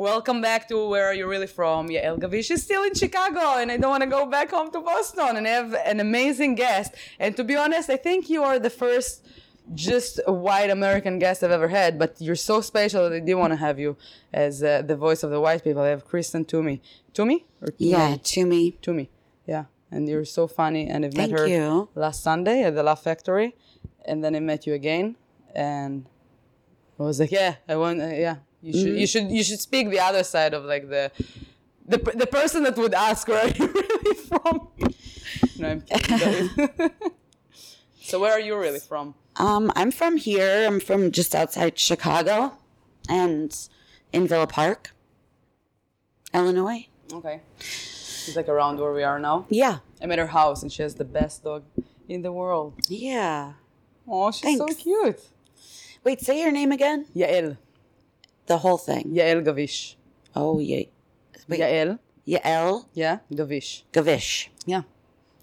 Welcome back to where are you really from? Yael Gavish is still in Chicago and I don't want to go back home to Boston and I have an amazing guest. And to be honest, I think you are the first just a white American guest I've ever had, but you're so special that I did want to have you as uh, the voice of the white people. I have Kristen Toomey. Toomey? Or Yeah, to me. Toomey. Yeah. And you're so funny. And I've Thank met her you. last Sunday at the Laugh Factory. And then I met you again. And I was like, yeah, I want, uh, yeah, you should, Mm-hmm. you should, you should speak the other side of like the, the, the person that would ask, where are you really from? no, I'm kidding. so where are you really from? Um, I'm from here. I'm from just outside Chicago and in Villa Park, Illinois. Okay. It's like around where we are now. Yeah. I'm at her house and she has the best dog in the world. Yeah. Oh, she's so cute. Wait, say your name again? Yael. The whole thing. Yael Gavish. Oh, yeah. Wait. Yael. Yael Yeah, Gavish. Gavish. Yeah.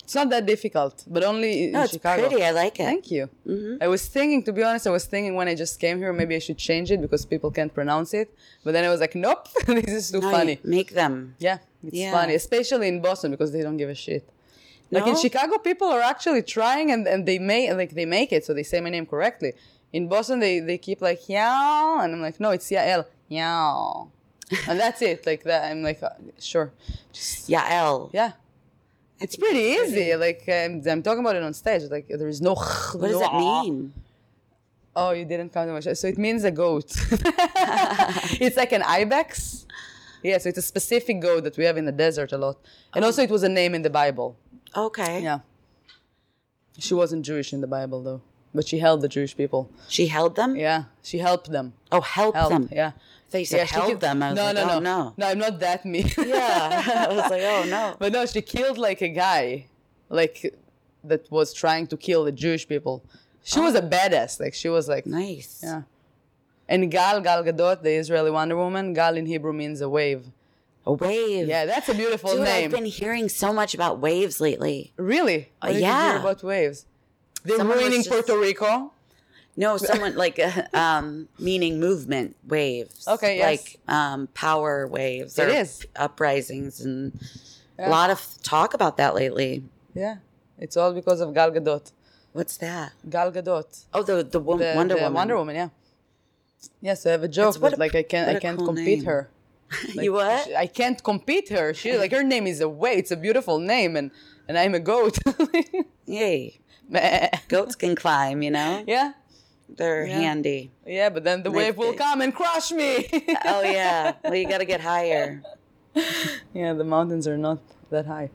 It's not that difficult, but only in No, it's Chicago. pretty. I like it. Thank you. Mm-hmm. I was thinking, to be honest, I was thinking when I just came here, maybe I should change it because people can't pronounce it. But then I was like, nope, this is too No, funny. Make them. Yeah, it's Yeah. funny, especially in Boston because they don't give a shit. Like in No? Chicago, people are actually trying and, and they make like they make it, so they say my name correctly. In Boston, they, they keep like yeah, and I'm like, no, it's Yael, yeah, and that's it. Like that, I'm like, uh, sure, just Yael. yeah. It's pretty easy. Like I'm, I'm talking about it on stage. Like there is no. What does that mean? Oh, you didn't count much. So it means a goat. it's like an ibex. Yeah, so it's a specific goat that we have in the desert a lot. And also, it was a name in the Bible. Okay. Yeah. She wasn't Jewish in the Bible, though. But she held the Jewish people. She held them? Yeah. She helped them. Oh, help Helped. them. Yeah. They said she held killed- them. I no, like, no, oh, no, no. No, I'm not that mean. Yeah. I was like, oh, no. But no, she killed like a guy, like that was trying to kill the Jewish people. She was a oh. badass. Like she was like, Nice. yeah. And Gal Gal Gadot, the Israeli Wonder Woman, Gal in Hebrew means a wave. A wave. Yeah, that's a beautiful Dude, name. I've been hearing so much about waves lately. Really? You yeah. about waves? They're Someone ruining just- Puerto Rico. No, someone like uh, um, meaning movement waves. Okay, yes. Like um, power waves. It or is. uprisings and Yeah. a lot of talk about that lately. Yeah, it's all because of Gal Gadot. What's that? Gal Gadot, Oh, the the, wo- the, Wonder the Woman. Wonder Woman. Yeah. Yes, I have a joke, but a- like I can't, I can't cool compete name. her. Like, you what? she- I can't compete her. She like her name is a way. It's a beautiful name, and and I'm a goat. Yay. Goats can climb, you know? yeah, They're Yeah. handy. yeah, but then the They- wave will they- come and crush me. Oh, yeah. well, you got to get higher. yeah, the mountains are not that high.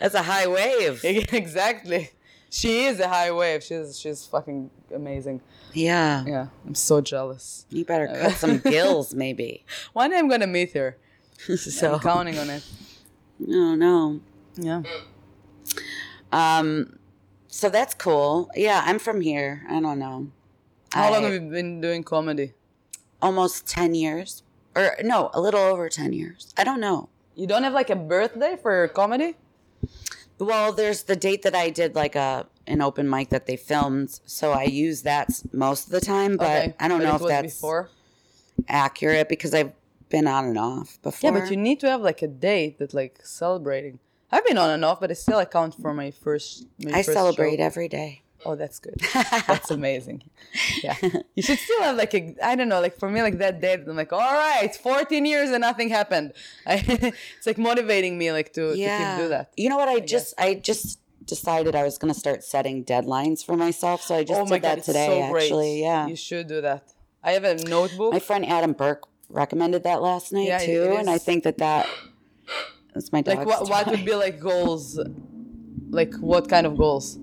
That's a high wave. exactly. She is a high wave. She's she's fucking amazing. Yeah. Yeah, I'm so jealous. You better cut some gills, maybe. One day I'm gonna meet her. So, I'm counting on it. no, no. Yeah. Um, so that's cool. Yeah, I'm from here. I don't know. How I- long have you been doing comedy? Almost 10 years. Or no, a little over 10 years. I don't know. You don't have like a birthday for comedy? Well, there's the date that I did like a an open mic that they filmed, so I use that most of the time, but I don't but know if that's before. accurate because I've been on and off before. Yeah, but you need to have like a date that like celebrating. I've been on and off, but I still account for my first. My I first celebrate show. every day. Oh, that's good. That's amazing. Yeah, you should still have like a. I don't know, like for me, like that day, I'm like, all right, 14 years and nothing happened. I, it's like motivating me, like to, to keep do that. You know what? I, just I just decided I was going to start setting deadlines for myself, so I just oh did my that god, today. it's so great. actually, yeah. you should do that. I have a notebook. My friend Adam Burke recommended that last night Yeah, too, and I think that that that's my dog's like what, what would be like goals? Like what kind of goals?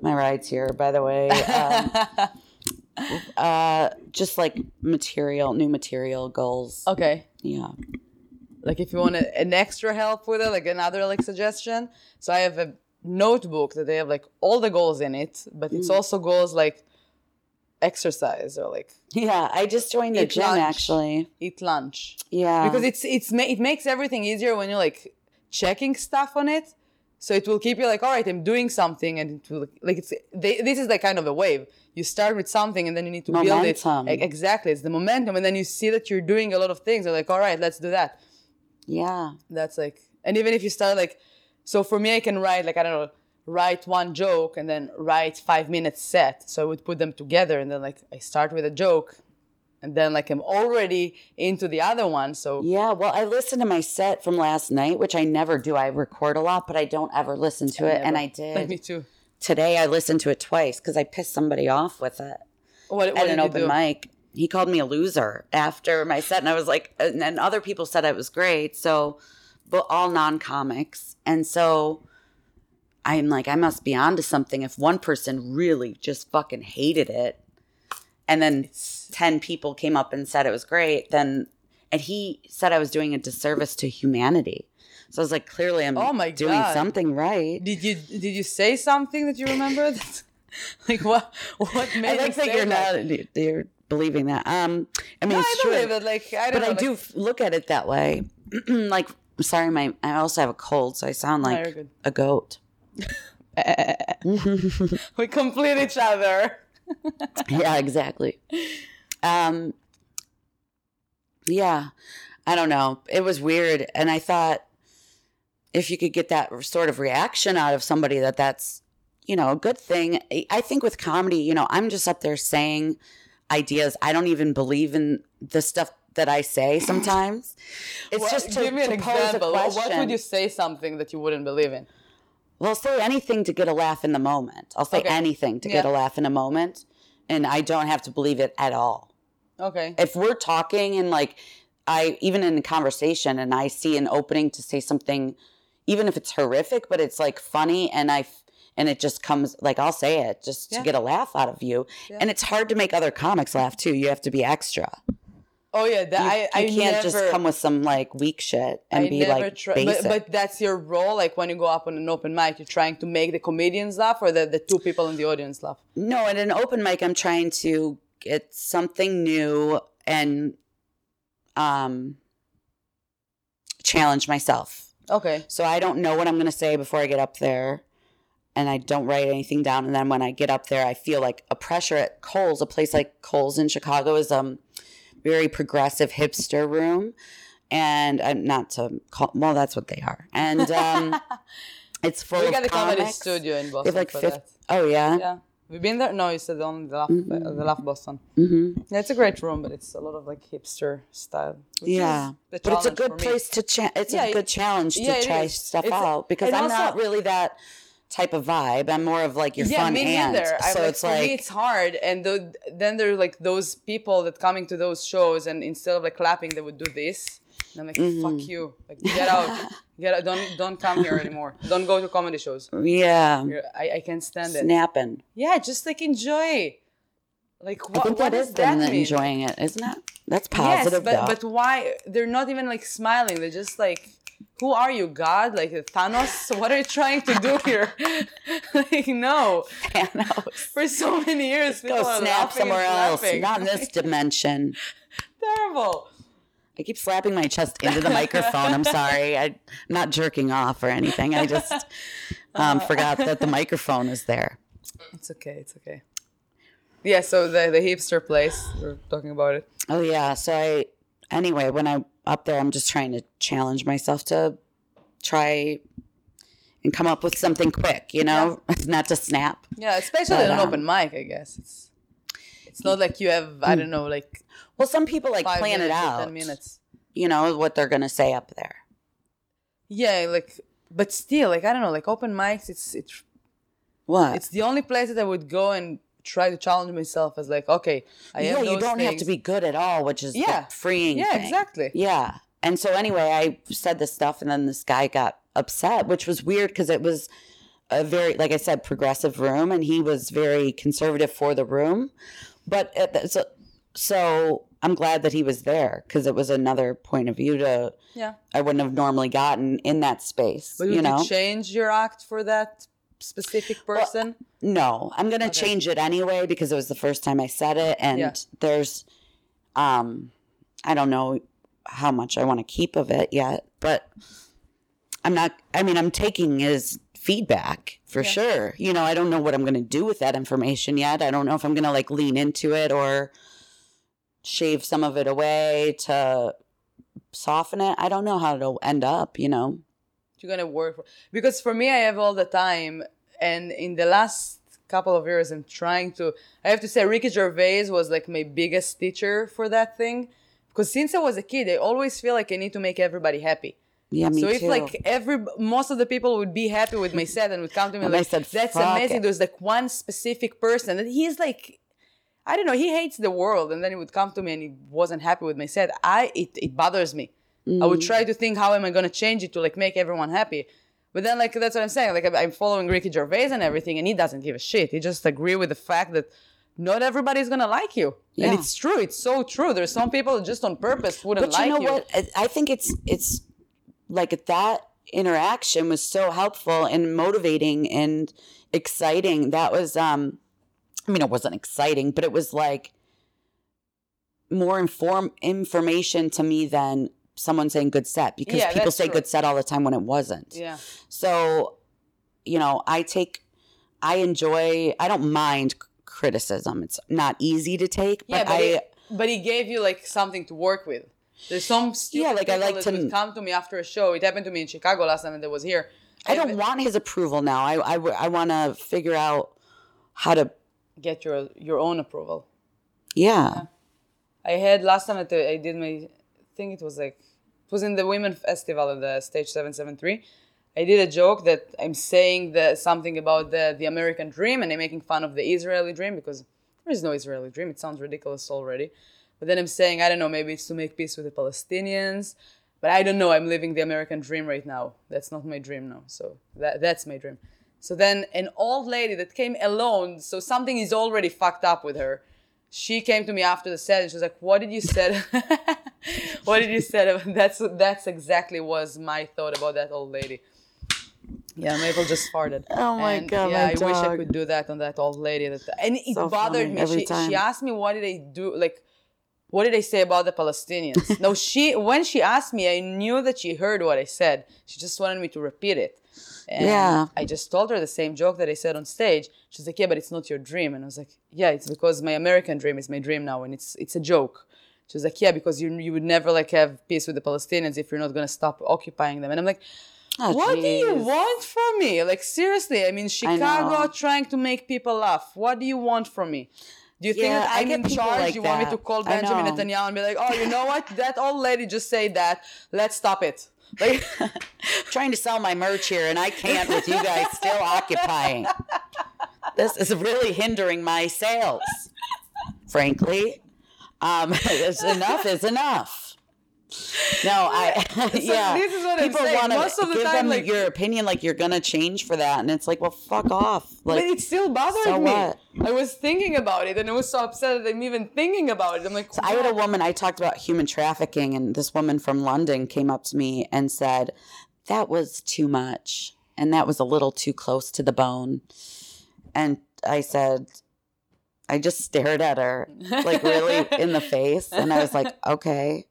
my rides here, by the way. Um, uh, just like material, new material goals. Okay. Yeah. like if you want a, an extra help with it like another like suggestion so i have a notebook that they have like all the goals in it but Mm. it's also goals like exercise or like Yeah, I just joined the gym lunch. actually. eat lunch Yeah. because it's it's it makes everything easier when you're like checking stuff on it So it will keep you like, all right, I'm doing something, and it will like it's they, this is like kind of a wave. You start with something, and then you need to build it. Exactly, it's the momentum, and then you see that you're doing a lot of things. You're like, all right, let's do that. Yeah. That's like, and even if you start like, so for me, I can write like I don't know, write one joke and then write five minutes set. So I would put them together, and then like I start with a joke, and then like I'm already into the other one. So Yeah, well, I listened to my set from last night, which I never do. I record a lot, but I don't ever listen to it. And I Like, me did too. today. I listened to it twice because I pissed somebody off with it What, what at did an open do? mic. He called me a loser after my set, and I was like, and then other people said it was great. So, but all non comics, and so I'm like, I must be onto something. If one person really just fucking hated it, and then ten people came up and said it was great, then and he said I was doing a disservice to humanity. So I was like, clearly I'm Oh my doing God. something right. Did you did you say something that you remember? That's- like what what made I you like that you're that? not you're believing that. Um, I mean, No, it's I true. believe it. Like I don't but know. I do like- f- look at it that way. like, sorry, my I also have a cold, so I sound like you're a goat. we complete each other. yeah, exactly. Um, yeah, I don't know. It was weird, and I thought if you could get that sort of reaction out of somebody, that that's you know a good thing. I- think with comedy, you know, I'm just up there saying ideas. I don't even believe in the stuff that I say sometimes. It's What- just to, give me an to pose a example. What would you say something that you wouldn't believe in? Well, I'll say anything to get a laugh in the moment. I'll say Okay. anything to get a laugh in a moment, and I don't have to believe it at all. Okay. If we're talking and like I even in conversation and I see an opening to say something, even if it's horrific, but it's like funny and I and it just comes like I'll say it just Yeah. to get a laugh out of you. Yeah. And it's hard to make other comics laugh too. You have to be extra. Oh yeah, that, You, I you I can't never, just come with some like weak shit and I be like try, basic. but, but that's your role. Like when you go up on an open mic, you're trying to make the comedians laugh, or the, the two people in the audience laugh. No, at an open mic, I'm trying to get something new and um, challenge myself. Okay. So I don't know what I'm going to say before I get up there, and I don't write anything down. And then when I get up there, I feel like a pressure at Cole's. A place like Cole's in Chicago is um very progressive hipster room, and I'm not to call. Well, that's what they are, and um, it's full we of got the comedy studio in They Boston have like for fifth. that. Oh yeah. Yeah, we've been there. No, you said on the laugh, uh, the laugh Boston. hmm Yeah, it's a great room, but it's a lot of like hipster style. Yeah, but it's a good place to cha- it's Yeah, a it- good challenge to yeah, try is. stuff It's- out because I'm also- not really that type of vibe. I'm more of like your yeah, fun me aunt. neither. So like, it's for like me, it's hard. And the, then there are like those people that coming to those shows, and instead of like clapping, they would do this. And I'm like, Mm-hmm. fuck you, like get out, get out. Don't don't come here anymore. Don't go to comedy shows. yeah, You're- I, I can't stand it. snapping. Yeah, just like enjoy. Like I what, think what that does is that them enjoying it, isn't it? That's positive. Yes, but though. but why? They're not even like smiling. They're just like, who are you, God? Like Thanos? What are you trying to do here? like no. Thanos. For so many years, Go snap somewhere else, not in this dimension. Terrible. I keep slapping my chest into the microphone. I'm sorry. I, I'm not jerking off or anything. I just um, forgot that the microphone is there. It's okay. It's okay. Yeah. So the the hipster place. We're talking about it. Oh yeah. So I anyway, when I'm up there, I'm just trying to challenge myself to try and come up with something quick, you know, not to snap. Yeah, especially But, an um, open mic. I guess it's it's not like you have I don't know like Well, some people like plan it out. ten minutes. You know what they're gonna say up there. Yeah, like but still like I don't know like open mics. It's it's What? it's the only place that I would go and try to challenge myself as like okay I yeah, you don't have to be good at all, which is Yeah. freeing. yeah thing. exactly Yeah. And so anyway, I said this stuff, and then this guy got upset, which was weird because it was a very, like I said, progressive room, and he was very conservative for the room. But so, so I'm glad that he was there because it was another point of view to yeah. I wouldn't have normally gotten in that space. But would you you, know, change your act for that specific person? No, I'm gonna Okay. change it anyway because it was the first time I said it, and Yeah. there's, um, I don't know how much I want to keep of it yet, but I'm not. I mean, I'm taking his feedback for Yeah. sure. You know, I don't know what I'm going to do with that information yet. I don't know if I'm going to like lean into it or shave some of it away to soften it. I don't know how it'll end up. You know. You're gonna work for because for me i have all the time and in the last couple of years i'm trying to i have to say ricky gervais was like my biggest teacher for that thing because since i was a kid i always feel like i need to make everybody happy Yeah, me so if too. like every most of the people would be happy with my set and would come to me And like said, that's amazing it." there's like one specific person that he's like i don't know he hates the world and then he would come to me and he wasn't happy with my set i it, it bothers me I would try to think how am I going to change it to like make everyone happy. But then like that's what I'm saying. Like I'm- following Ricky Gervais and everything, and he doesn't give a shit. He just agree with the fact that not everybody's gonna like you, and it's true. It's so true. There's some people just on purpose wouldn't like you But you know what? I- I think it's it's like that interaction was so helpful and motivating and exciting. That was um I mean it wasn't exciting, but it was like more inform information to me than someone saying good set because Yeah, people say true. good set all the time when it wasn't. Yeah, So, you know, I take, I enjoy, I don't mind criticism. It's not easy to take, but, yeah, but, I, he, but he gave you like something to work with. There's some Yeah, like, I like that to- come to me after a show. It happened to me in Chicago last time that was here. I don't want his approval now. I I want to figure out how to, get your your own approval. yeah. I had last time at the, I did my, I think it was like, it was in the Women Festival at the stage 773. I did a joke that I'm saying the, something about the, the American dream and I'm making fun of the Israeli dream because there is no Israeli dream. It sounds ridiculous already. But then I'm saying, I don't know, maybe it's to make peace with the Palestinians. But I don't know. I'm living the American dream right now. That's not my dream now. So that, that's my dream. So then an old lady that came alone, so something is already fucked up with her she came to me after the set and she was like, "What did you said? what did you said? That's that's exactly was my thought about that old lady." Yeah, Maple just farted. Oh my And, God, Yeah, my I wish I could do that on that old lady. That and it So bothered me. She time. she asked me what did I do like. What did I say about the Palestinians? no, she when she asked me, I knew that she heard what I said. She just wanted me to repeat it. And Yeah. I just told her the same joke that I said on stage. She's like, "Yeah, but it's not your dream." And I was like, "Yeah, it's because my American dream is my dream now, and it's it's a joke." She was like, "Yeah, because you you would never like have peace with the Palestinians if you're not gonna stop occupying them." And I'm like, Oh, "What do you want from me? Like seriously? I mean, Chicago know. trying to make people laugh. What do you want from me?" Do you think that I I'm in charge? like you want me to call Benjamin. Netanyahu and be like, "Oh, you know what? That old lady just said that. Let's stop it." Like, trying to sell my merch here and I can't with you guys still occupying. This is really hindering my sales, frankly. Um, enough is enough. No, I yeah. this is what I'm People saying. wanna Most of the give time, them like- your opinion, like you're gonna change for that, and it's like, well, fuck off. Like, but it still bothered so me. what? I was thinking about it, and I was so upset that I'm even thinking about it. I'm like, I had a woman, I talked about human trafficking, and this woman from London came up to me and said, That was too much. And that was a little too close to the bone. And I said, I just stared at her, like really in the face. And I was like, Okay.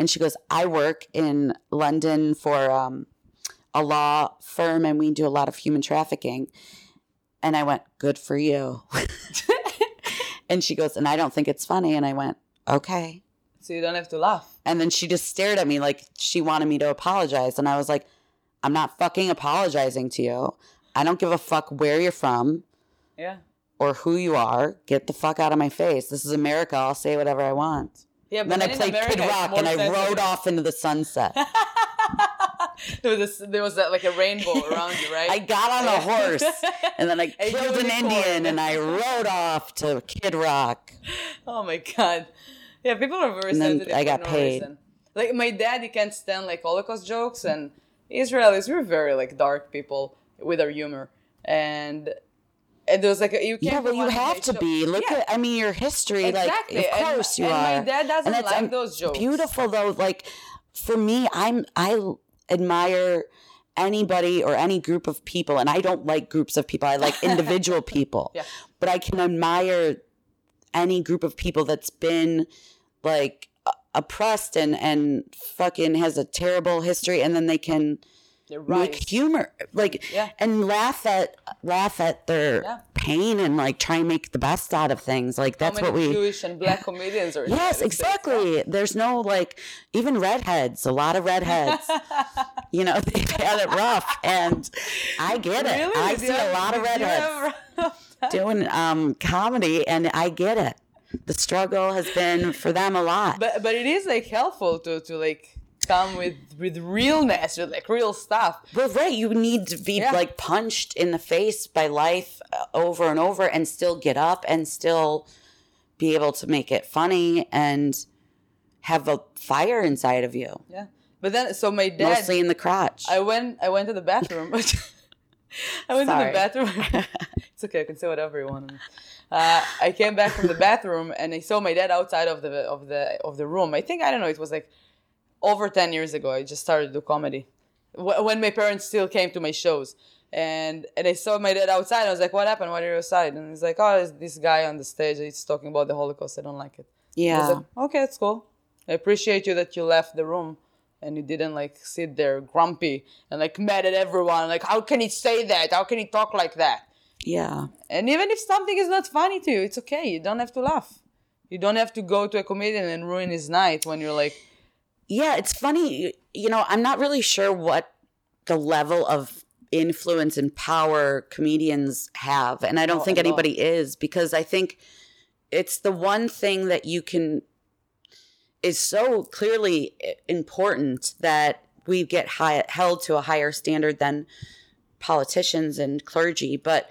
And she goes, I work in London for um, a law firm, and we do a lot of human trafficking. And I went, Good for you. and she goes, And I don't think it's funny. And I went, Okay. so you don't have to laugh. And then she just stared at me like she wanted me to apologize. And I was like, I'm not fucking apologizing to you. I don't give a fuck where you're from Yeah. or who you are. Get the fuck out of my face. This is America. I'll say whatever I want. Yeah, And then I played America, Kid Rock and I sensitive. rode off into the sunset. there was this, there was that, like a rainbow around you, right? I got on a horse and then I A killed an. Indian and I rode off to Kid Rock. oh my god. Yeah, people are very And then sensitive. I got no paid. reason. Like my dad, he can't stand like Holocaust jokes, and Israelis, we're very like dark people with our humor, and. And there was like a, you can't Yeah, well, you have to show- be. Look Yeah. at, I mean, your history. Exactly, Like, of and- course you and are. my dad doesn't And like um, those jokes. Beautiful though. Like, for me, I'm I admire anybody or any group of people, and I don't like groups of people. I like individual people. Yeah. But I can admire any group of people that's been like oppressed and and fucking has a terrible history, and then they can They're make right. humor like Yeah. and laugh at laugh at their Yeah. pain and like try and make the best out of things like that's what we Jewish and black comedians are yes United States, exactly there's no like even redheads a lot of redheads you know they've had it rough and i get it Really? i see you a lot of redheads doing um comedy and i get it the struggle has been for them a lot but but it is like helpful to to like come with with realness with like real stuff. Well, right. You need to be Yeah. like punched in the face by life uh, over and over and still get up and still be able to make it funny and have a fire inside of you, Yeah. But then so my dad mostly in the crotch. I went I went to the bathroom. I went to the bathroom. it's okay, I can say whatever you want. Uh, I came back from the bathroom and I saw my dad outside of the of the of the room. I think I don't know. It was like over ten years ago. I just started to do comedy when my parents still came to my shows. And and I saw my dad outside. I was like, "What happened? Why are you outside?" And he's like, "Oh, this guy on the stage. He's talking about the Holocaust. I don't like it." Yeah. like, okay, that's cool. I appreciate you that you left the room and you didn't like sit there grumpy and like mad at everyone. Like, how can he say that? How can he talk like that? yeah. And even if something is not funny to you, it's okay. You don't have to laugh. You don't have to go to a comedian and ruin his night when you're like, Yeah. It's funny. You know, I'm not really sure what the level of influence and power comedians have. And I don't Oh, think anybody is because I think it's the one thing that you can is so clearly eh, important that we get high, held to a higher standard than politicians and clergy but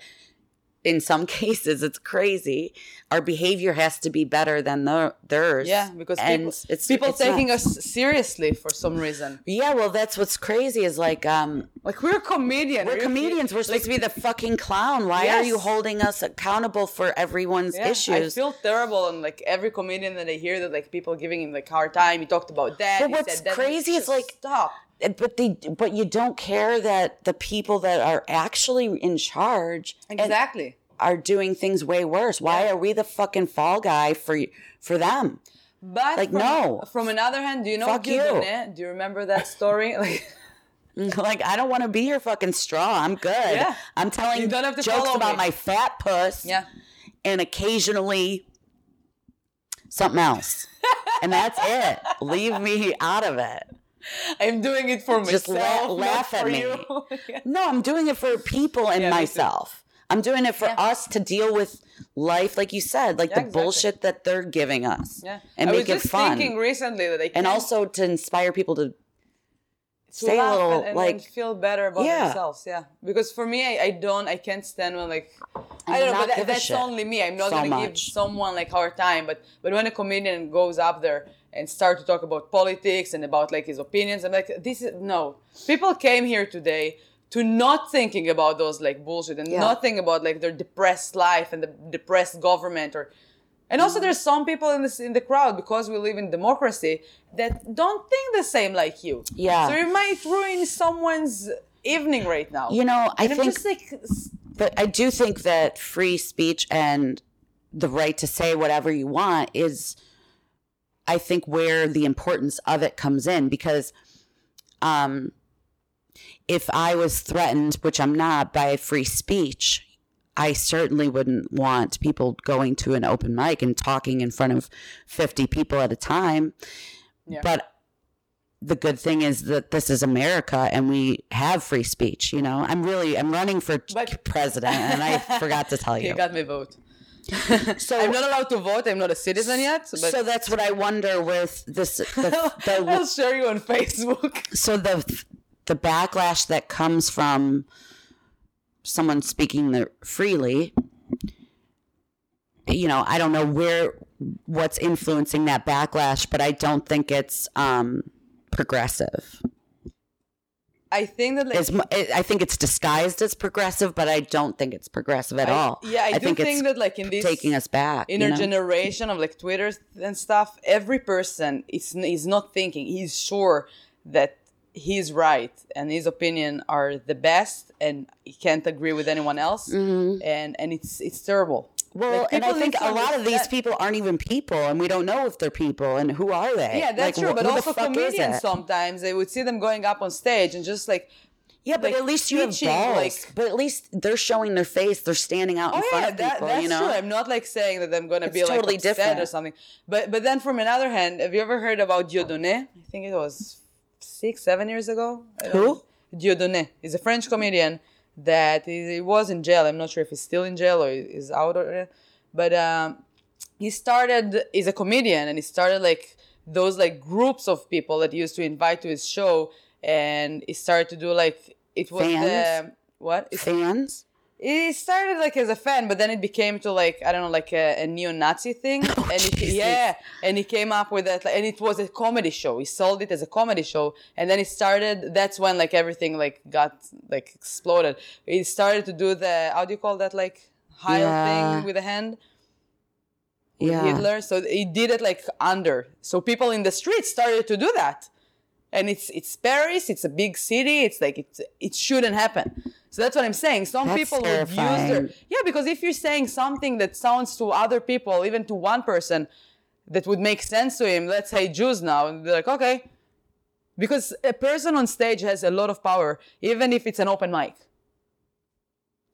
in some cases it's crazy our behavior has to be better than the, theirs yeah, because and people, it's people it's taking nuts. us seriously for some reason. yeah well that's what's crazy is like um Like we're comedian. we're comedians. We're supposed to be the fucking clown. Why are you holding us accountable for everyone's Yeah, I issues? feel terrible, and like every comedian that I hear that like people giving him like hard time. He talked about that. But he what's said that, crazy is, like, stop. but they, but you don't care that the people that are actually in charge Exactly. Are doing things way worse. Why Yeah. are we the fucking fall guy for for them? But Like, from, no. From another hand, do you know Fuck you. Do you remember that story? Like, like I don't want to be your fucking straw. I'm good. Yeah. I'm telling You don't have to jokes about me. my fat puss. yeah. and occasionally something else. and that's it. Leave me out of it. I'm doing it for Just myself. la- not laugh at me. Yeah. No, I'm doing it for people and Yeah, myself. I'm doing it for Yeah. us to deal with life, like you said, like Yeah, the exactly. bullshit that they're giving us, Yeah. and I make it fun, thinking recently that I and also to inspire people to to say a little and, and, like and feel better about Yeah. themselves. Yeah, because for me, I, I don't, I can't stand when like I don't know, but that, that's only me. I'm not so gonna give someone like hard time, but but when a comedian goes up there and start to talk about politics and about like his opinions, I'm like, this is no. People came here today to not thinking about those like bullshit and Yeah. not think about like their depressed life and the depressed government or and also, there's some people in this in the crowd because we live in democracy that don't think the same like you. Yeah. So you might ruin someone's evening right now. you know. I and I'm think just like, But I do think that free speech and the right to say whatever you want is, I think, where the importance of it comes in. Because um, if I was threatened, which I'm not, by free speech, I certainly wouldn't want people going to an open mic and talking in front of 50 people at a time. Yeah. But the good thing is that this is America and we have free speech. You know, I'm really I'm running for But- president, and I forgot to tell you you. got my vote. So I'm not allowed to vote. I'm not a citizen yet. But so that's what I wonder with this. The, I'll the, share you on Facebook. so the the backlash that comes from someone speaking the, freely. You know, I don't know where what's influencing that backlash, but I don't think it's um, progressive. I think that like It's, I I think it's disguised as progressive, but I don't think it's progressive at I- all. Yeah, I, do think, it's that like in this taking us back. in you our know? generation of like Twitter and stuff, every person is is not thinking. He's sure that he's right and his opinion are the best, and he can't agree with anyone else. And and it's it's terrible. Mm-hmm. Well, Like, and I think a lot of these understand- people aren't even people, and we don't know if they're people, and who are they? Yeah, that's Like, true. wh- But also comedians sometimes they would see them going up on stage and just like Yeah, but like, at least you have balls. like- but at least they're showing their face. They're standing out in Oh front yeah, of that, people. that's you know, true. I'm not like saying that I'm gonna It's be like totally upset different. or something. But but then from another hand, have you ever heard about Dieudonné? I think it was six, seven years ago. Who? Dieudonné. He's a French comedian that he, he was in jail. I'm not sure if he's still in jail or is out or but um, he started he's a comedian and he started like those like groups of people that he used to invite to his show and he started to do like it was Fans? the what It's- fans. It started like as a fan, but then it became to like I don't know, like a, a neo-Nazi thing, oh, and he, Oh, yeah, and he came up with that, and it was a comedy show. He sold it as a comedy show, and then he started. That's when like everything like got like exploded. He started to do the how do you call that like Heil Yeah. thing with a hand. With Yeah. Hitler. So he did it like under. So people in the streets started to do that and it's it's Paris. It's a big city. It's like it it shouldn't happen. So that's what I'm saying. Some That's people would use their terrifying. yeah because if you're saying something that sounds to other people, even to one person, that would make sense to him. Let's say Jews now, and they're like okay, because a person on stage has a lot of power, even if it's an open mic.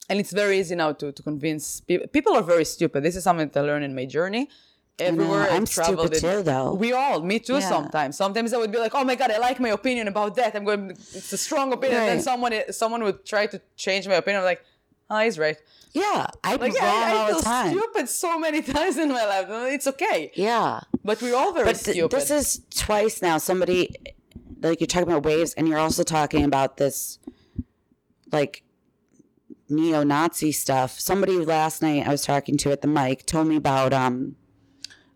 And it's very easy now to, to convince people. People are very stupid. This is something that I learned in my journey. Everywhere I I'm traveled stupid too, though. We all, me too. Yeah. Sometimes, sometimes I would be like, "Oh my god, I like my opinion about that. I'm going. It's a strong opinion." And then someone, someone would try to change my opinion. I'm like, "Oh, he's right." Yeah, I'm Like wrong I, I all feel the time. stupid so many times in my life. It's okay, Yeah, but we're all very but th- stupid. this is twice now. Somebody like you're talking about waves, and you're also talking about this like neo-Nazi stuff. Somebody last night I was talking to at the mic told me about um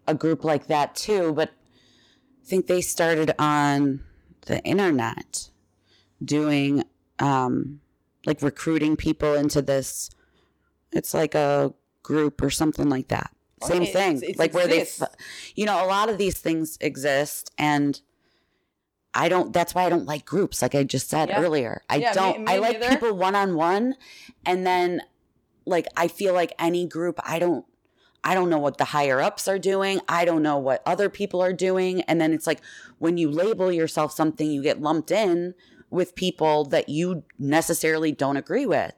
a group like that too, but I think they started on the internet doing um like recruiting people into this it's like a group or something like that. Same it- thing. it like where they you know, a lot of these things exist and I don't that's why I don't like groups like I just said Yeah. earlier. I Yeah, don't me I like neither. people one on one and then like I feel like any group I don't I don't know what the higher ups are doing. I don't know what other people are doing and then it's like when you label yourself something you get lumped in with people that you necessarily don't agree with.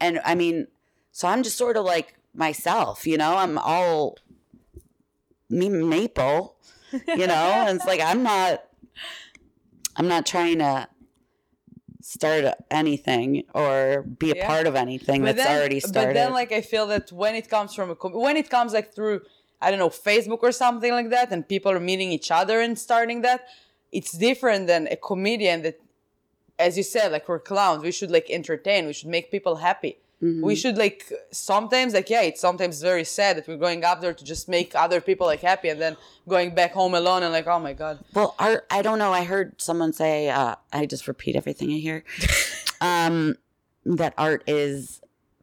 And I mean so I'm just sort of like myself, you know? I'm all me maple, you know? and it's like I'm not I'm not trying to start anything or be a Yeah. part of anything but that's then, already started. But then, like, I feel that when it comes from a com- when it comes like through I don't know Facebook or something like that, and people are meeting each other and starting that, it's different than a comedian that, as you said, like we're clowns. We should like entertain. We should make people happy. Mm-hmm. We should like sometimes like yeah, it's sometimes very sad that we're going up there to just make other people like happy, and then going back home alone and like oh my god. Well, art, I don't know. I heard someone say, uh, I just repeat everything I hear, um, that art is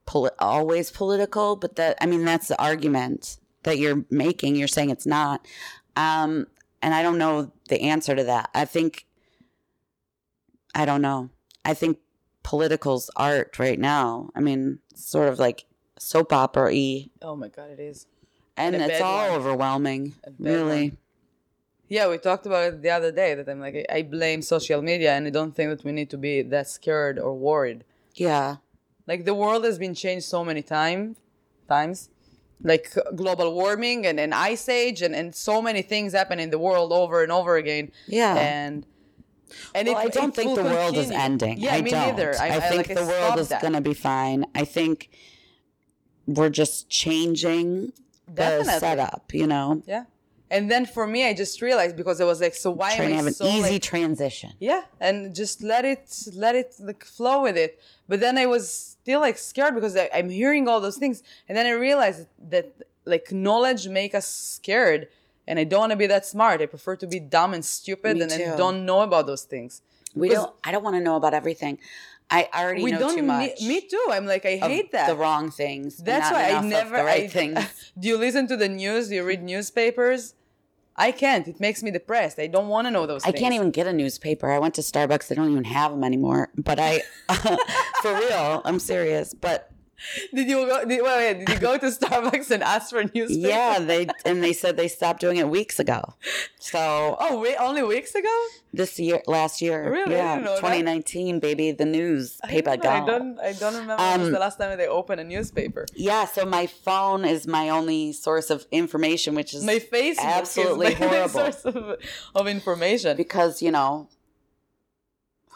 poli- always political, but that, I mean, that's the argument that you're making. You're saying it's not. Um, and I don't know the answer to that. I think, I don't know. I think political's art right now. I mean, sort of like soap opera y, Oh my god, it is. and And it's all one. overwhelming. Really. one. Yeah, we talked about it the other day that I'm like I blame social media, and I don't think that we need to be that scared or worried. Yeah. like the world has been changed so many time, times like global warming and an ice age and, and so many things happen in the world over and over again Yeah. and and Well, it- I don't think the world is ending. yeah I me don't. neither i, I, think like, the world is going to be fine. I think we're just changing the Definitely. setup, you know, yeah and then for me i just realized because i was like so why trying to am have i an so easy like, transition. yeah and just let it let it like flow with it but then i was still like scared because I, i'm hearing all those things and then i realized that like knowledge make us scared and i don't want to be that smart i prefer to be dumb and stupid Me and too. don't know about those things We Because don't. I don't want to know about everything. I already we know don't too much. me too i'm like i hate that the wrong things. that's not why i never the right I, things. do you listen to the news do you read newspapers i can't it makes me depressed i don't want to know those I things can't even get a newspaper. I went to Starbucks. They don't even have them anymore. But I, for real, I'm serious. But Did you go? Did, wait, wait, did you go to Starbucks and ask for newspaper? Yeah, they and they said they stopped doing it weeks ago. So Oh, wait, only weeks ago? this year, last year, Really? Yeah, didn't know that. 2019, baby, the news, paper I down. don't. I don't remember when was Um, the last time they opened a newspaper. Yeah, so my phone is my only source of information, which is My Facebook absolutely is my horrible. source of, of information. because you know,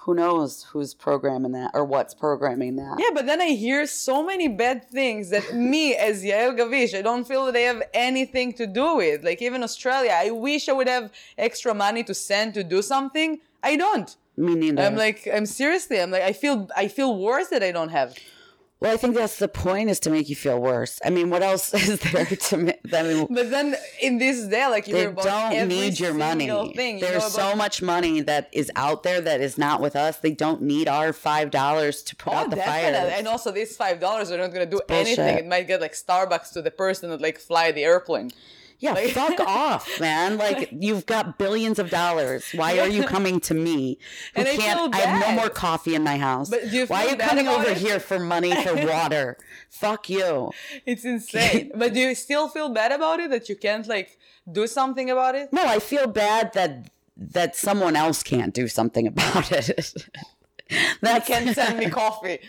who knows who's programming that or what's programming that. Yeah, but then I hear so many bad things that me, as Yael Gavish, I don't feel that they have anything to do with. Like even Australia, I wish I would have extra money to send to do something. I don't. Me neither. I'm like, I'm seriously, I'm like, I feel, I feel worse that I don't have. Well, I think that's the point is to make you feel worse. I mean, what else is there to? ma- I mean, But then in this day, like you don't need your money. Thing. There's so much money that is out there that is not with us. They don't need our five dollars to put Oh, out the fire. And also, these five dollars are not going to do anything. It might get like Starbucks to the person that like fly the airplane. Yeah, Like- fuck off, man. Like you've got billions of dollars. Why are you coming to me? Who And I can't I have no more coffee in my house. But do you Why are you coming over it? here for money for water? Fuck you. It's insane. but do you still feel bad about it that you can't like do something about it? No, I feel bad that that someone else can't do something about it. that Can't send me coffee.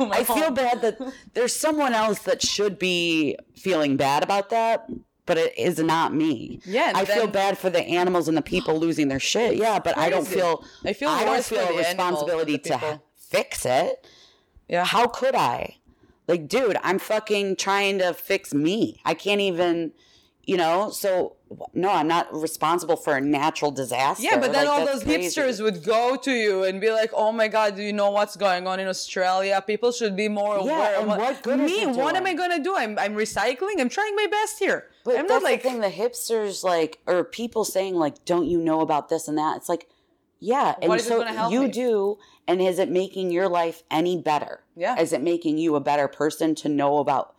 I feel bad that there's someone else that should be feeling bad about that, but it is not me. Yeah, I feel bad for the animals and the people losing their shit. Yeah, but I don't feel I feel I don't feel a responsibility to fix it. Yeah. How could I? Like, dude, I'm fucking trying to fix me. I can't even, you know. So no, I'm not responsible for a natural disaster. Yeah, but then Like, all those crazy. hipsters would go to you and be like, "Oh my God, do you know what's going on in Australia? People should be more Yeah, aware." and what good is Me, what am I gonna do? I'm I'm recycling. I'm trying my best here. But I'm that's not like the thing. The hipsters like, or people saying like, "Don't you know about this and that?" It's like, yeah, and What is so you me? do. And is it making your life any better? Yeah. Is it making you a better person to know about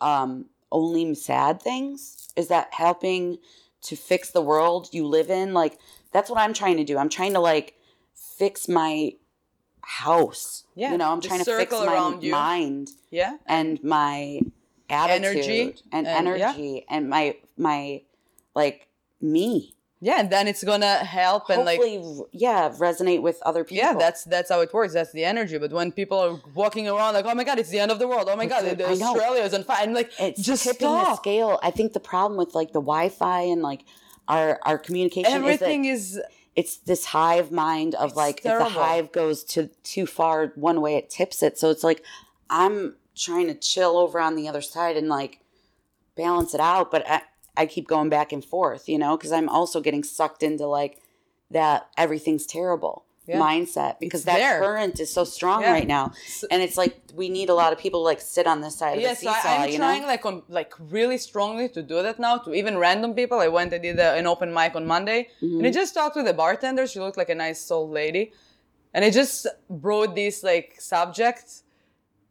um, only sad things? Is that helping to fix the world you live in? Like that's what I'm trying to do. I'm trying to like fix my house. Yeah, You know, I'm the trying to fix my mind yeah. and my attitude Energy and, and- yeah. energy and my my like me. Yeah, and then it's gonna help and like yeah, resonate with other people. yeah, that's that's how it works. That's the energy. But when people are walking around like, "Oh my God, it's the end of the world! Oh my God, It's- I know. Australia is on fire!" I'm like, it's just tipping the scale. I think the problem with like the Wi-Fi and like our our communication Everything is that is it's this hive mind of like terrible. if the hive goes to too far one way, it tips it. So it's like I'm trying to chill over on the other side and like balance it out, but I, I keep going back and forth, you know, because I'm also getting sucked into like that everything's terrible Yeah. mindset because It's that there. current is so strong Yeah. right now, and it's like we need a lot of people to like sit on this side of yeah. the So seesaw, I, I'm you trying know. like on like really strongly to do that now to even random people. I went and did a, an open mic on Monday, Mm-hmm. and I just talked with the bartender. She looked like a nice soul lady, and I just brought this like subject,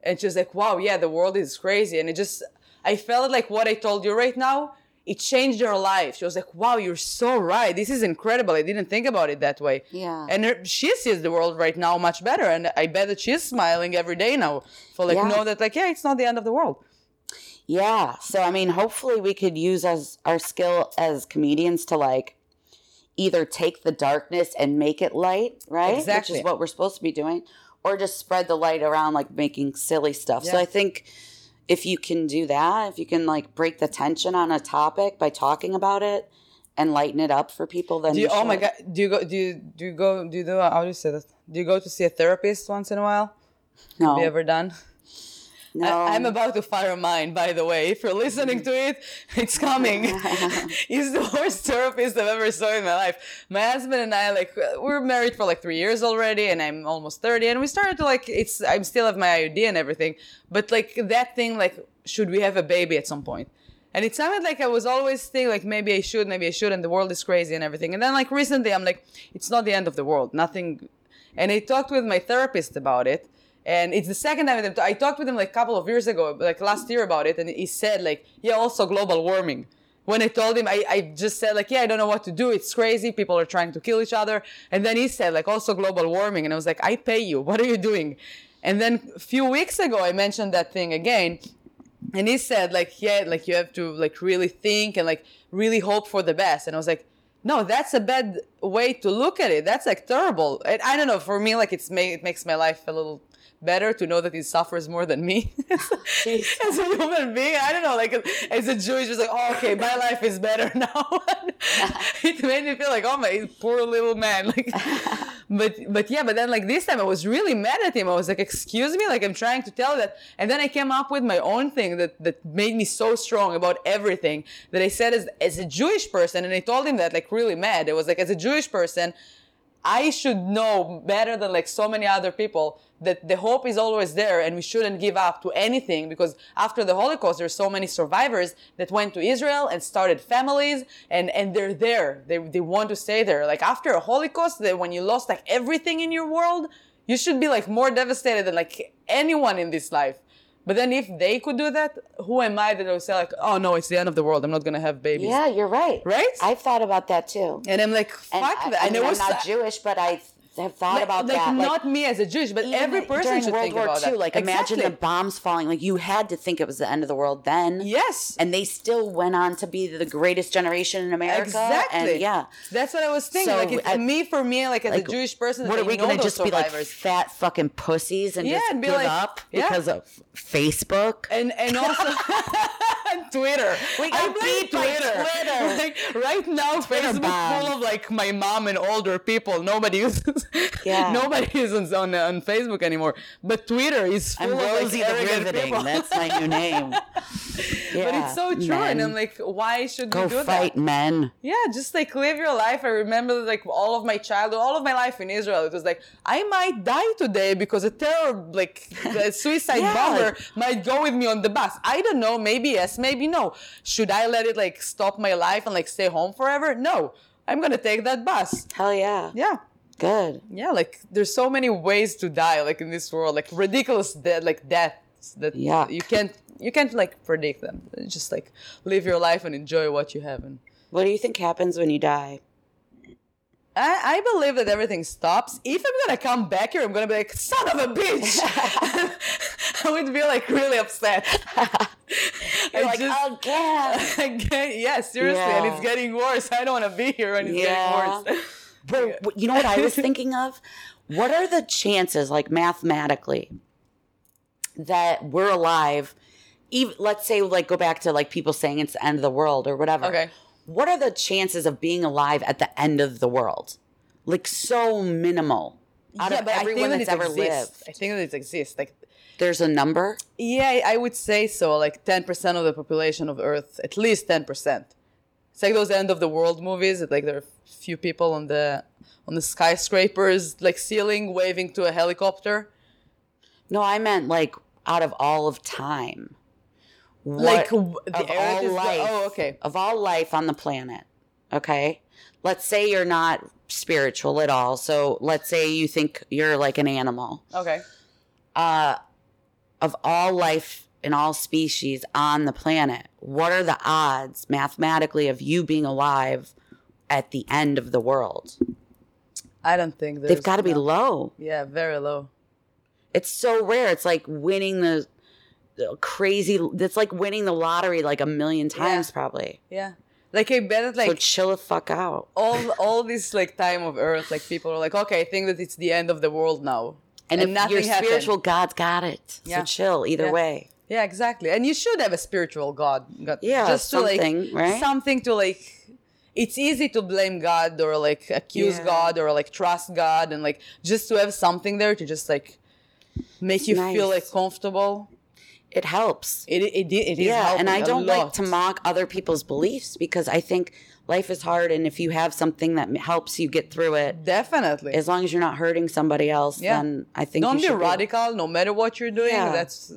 and she's like, "Wow, yeah, the world is crazy," and it just I felt like what I told you right now. It changed her life. She was like, "Wow, you're so right. This is incredible. I didn't think about it that way." Yeah. And her, she sees the world right now much better, and I bet that she's smiling every day now for like Yeah. know that like yeah, it's not the end of the world. Yeah. So I mean, hopefully we could use as our skill as comedians to like either take the darkness and make it light, right? Exactly. Which is what we're supposed to be doing, or just spread the light around like making silly stuff. So I think if you can do that, if you can like break the tension on a topic by talking about it and lighten it up for people, then Do you, oh my god, do you go? Do you do you go? Do you do? How do you say that? Do you go to see a therapist once in a while? no, Have you ever done? No. I, am about to fire mine, by the way. If you're listening to it, it's coming. He's the worst therapist I've ever saw in my life. My husband and I, like, we're married for like three years already, and I'm almost 30, and we started to like, it's, I'm still have my IUD and everything, but like that thing, like, should we have a baby at some point? And it sounded like I was always thinking, like, maybe I should, maybe I should, and the world is crazy and everything. And then, like, recently, I'm like, it's not the end of the world. Nothing. And I talked with my therapist about it. And it's the second time I talked with him like a couple of years ago, like last year about it. And he said, like, yeah, also global warming. When I told him, I, I just said, like, yeah, I don't know what to do. It's crazy. People are trying to kill each other. And then he said, like, also global warming. And I was like, I pay you. What are you doing? And then a few weeks ago, I mentioned that thing again, and he said like, yeah, like you have to like really think and like really hope for the best. And I was like, no, that's a bad way to look at it. That's like terrible. And I don't know. For me, like it's ma- it makes my life a little better to know that he suffers more than me as a human being. I don't know, like as a Jewish, it's like, oh, okay, my life is better now. it made me feel like, oh my poor little man. Like, but but yeah, but then like this time I was really mad at him. I was like, excuse me, like I'm trying to tell that, and then I came up with my own thing that that made me so strong about everything that I said as as a Jewish person, and I told him that like really mad. It was like as a Jewish person. I should know better than like so many other people that the hope is always there and we shouldn't give up to anything because after the Holocaust there's so many survivors that went to Israel and started families and and they're there. They they want to stay there. Like after a Holocaust when you lost like everything in your world, you should be like more devastated than like anyone in this life. But then if they could do that, who am I that will say like, oh no, it's the end of the world. I'm not gonna have babies. Yeah, you're right. Right? I've thought about that too. And I'm like, fuck and that. I, I mean, was I'm not Jewish, but I have thought like, about like that. not me as a Jewish, but every person should World think War about II, that. Like imagine the bombs falling. Like you had to think it was the end of the world then. Yes. And they still went on to be the greatest generation in America. Exactly. And yeah. That's what I was thinking. So, like, it's, I- me for me, like as Like, a Jewish person, What are we gonna those just be like fat fucking pussies and Yeah, just and be give like- up yeah. because of Facebook? and and also Twitter. We got I blame beat by Twitter. Like, right now, Facebook bomb. full of like my mom and older people. Nobody uses. Yeah. Nobody is on, on on Facebook anymore. But Twitter is full I'm of Rosie the arrogant Riveting. people. That's my new name. but it's so true, and. I'm like, why should Go we do fight, that? men. Yeah, just like live your life. I remember like all of my childhood, all of my life in Israel. It was like I might die today because a terror, like a suicide Yeah. bomber, might go with me on the bus. I don't know. Maybe yes, maybe no. Should I let it like stop my life and like stay home forever? No, I'm gonna take that bus. Hell yeah. Yeah. Good. Yeah, like there's so many ways to die, like in this world, like ridiculous death, like deaths that Yuck. you can't you can't like predict them. Just like live your life and enjoy what you have. And What do you think happens when you die? I, I believe that everything stops. If I'm gonna come back here, I'm gonna be like, son of a bitch. I would be like really upset. You're I like, just- again. Again, yeah, seriously, and it's getting worse. I don't want to be here, and it's Yeah. getting worse. But you know what I was thinking of? What are the chances, like mathematically, that we're alive? Even let's say, like, go back to like people saying it's the end of the world or whatever. Okay. What are the chances of being alive at the end of the world? Like so minimal out yeah, of but I everyone think that's that ever exists. I think that it exists. Like, There's a number. yeah, I would say so. Like 10% of the population of Earth, at least 10%. It's like those end of the world movies. That like there are a few people on the on the skyscrapers, like ceiling, waving to a helicopter. No, I meant like out of all of time. Like What- w- the of all is. life. oh, okay. of all life on the planet, okay? Let's say you're not spiritual at all. So let's say you think you're like an animal. Okay. Uh, of all life in all species on the planet, what are the odds mathematically of you being alive at the end of the world? I don't think. They've got to be low. Yeah, very low. It's so rare. It's like winning the, the crazy, it's like winning the lottery like a million times probably. Yeah. Like I bet so like chill the fuck out. all all this like time of Earth, like people are like, okay, I think that it's the end of the world now, And, if nothing your happened. spiritual God's got it. Yeah. So chill either Yeah. way. Yeah, exactly. And you should have a spiritual God. God Yeah, just to like something, right? something to like. It's easy to blame God or like accuse Yeah. God or like trust God and like just to have something there to just like make It's you feel like comfortable. It helps. It it, it is yeah, and I don't like to mock other people's beliefs because I think life is hard and if you have something that helps you get through it, Definitely. as long as you're not hurting somebody else, Yeah. then I think don't be radical no matter what you're doing. Yeah. That's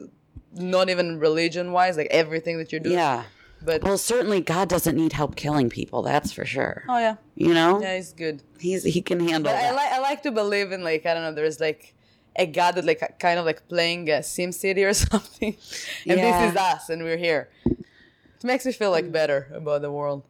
not even religion wise, like everything that you're doing. Yeah. But Well, certainly God doesn't need help killing people. That's for sure. oh yeah. You know, Yeah, it's good. he's he can handle But I like I like to believe in like I don't know. There's like a God that like kind of like playing uh, Sim City or something, and Yeah. this is us, and we're here. It makes me feel like better about the world.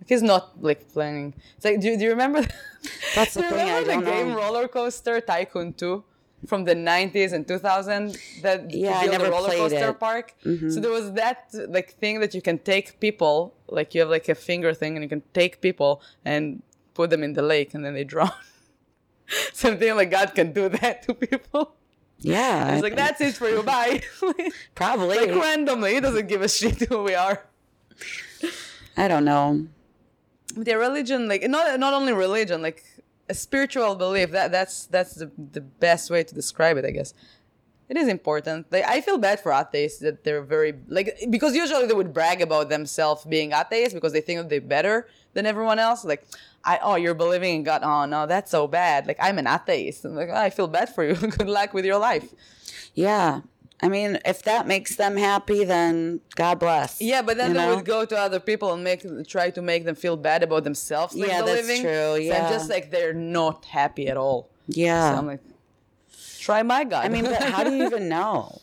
Like he's not like playing. It's like do, do you remember? That's the do you thing, remember the game know. Roller Coaster Tycoon Two? From the 90s and 2000 that Yeah, I never a roller played coaster it. Mm-hmm. park. So there was that like thing that you can take people, like you have like a finger thing, and you can take people and put them in the lake, and then they drown. Something like God can do that to people. Yeah. It's like that's it for you. Bye. probably. like randomly, he doesn't give a shit who we are. I don't know. their religion like not not only religion like a spiritual belief. That that's that's the, the best way to describe it i guess. It is important. Like i feel bad for atheists that they're very like because usually they would brag about themselves being atheists because they think they're better than everyone else. Like I, oh you're believing in god. Oh no that's so bad. Like i'm an atheist. I'm like "Oh, i feel bad for you. Good luck with your life. Yeah. I mean, if that makes them happy, then God bless. yeah but then they know? would go to other people and make try to make them feel bad about themselves like, Yeah, that's believing. true, So yeah. just like they're not happy at all Yeah. So I'm like, try my God. I mean, but how do you even know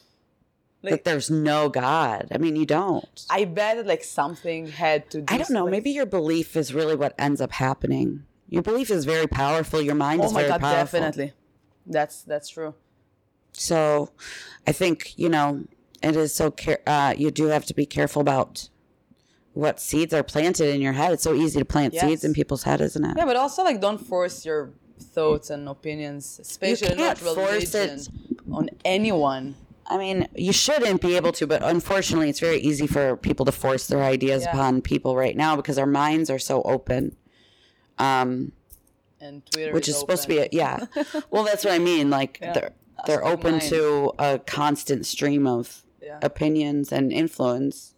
Like- that there's no God? I mean, you don't. I bet like something had to. do I don't know. like- Maybe your belief is really what ends up happening. Your belief is very powerful. Your mind Oh is my very God, powerful. definitely. That's that's true. So, I think you know it is so. Care- uh, you do have to be careful about what seeds are planted in your head. It's so easy to plant Yes. seeds in people's head, isn't it? Yeah, but also like don't force your thoughts and opinions, especially not religion, it. on anyone. I mean, you shouldn't be able to, but unfortunately, it's very easy for people to force their ideas Yeah. upon people right now because our minds are so open. Um, And Twitter, which is, supposed to be, a, yeah. well, that's what I mean. Like Yeah. They're open to a constant stream of Yeah. opinions and influence,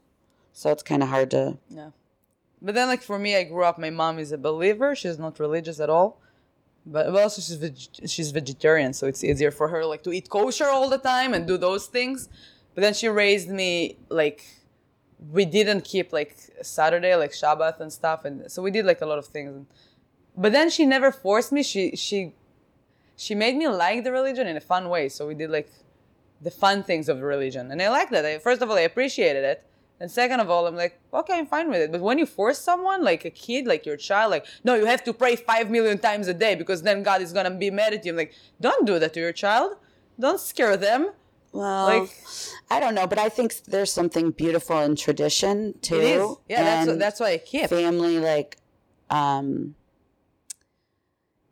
so it's kind of hard to. Yeah. But then, like for me, I grew up. My mom is a believer. She's not religious at all, but, but also she's veg- she's vegetarian, so it's easier for her like to eat kosher all the time and do those things. But then she raised me like we didn't keep like Saturday like Shabbat and stuff, and so we did like a lot of things. But then she never forced me. She she she made me like the religion in a fun way. So we did like the fun things of the religion. And I like that. I, first of all, I appreciated it. And second of all, I'm like, okay, I'm fine with it. But when you force someone, like a kid, like your child, like, no, you have to pray five million times a day because then God is going to be mad at you. I'm like, don't do that to your child. Don't scare them. Well, Like- I don't know, but I think there's something beautiful in tradition too. It is. Yeah, that's, that's why I keep. family like um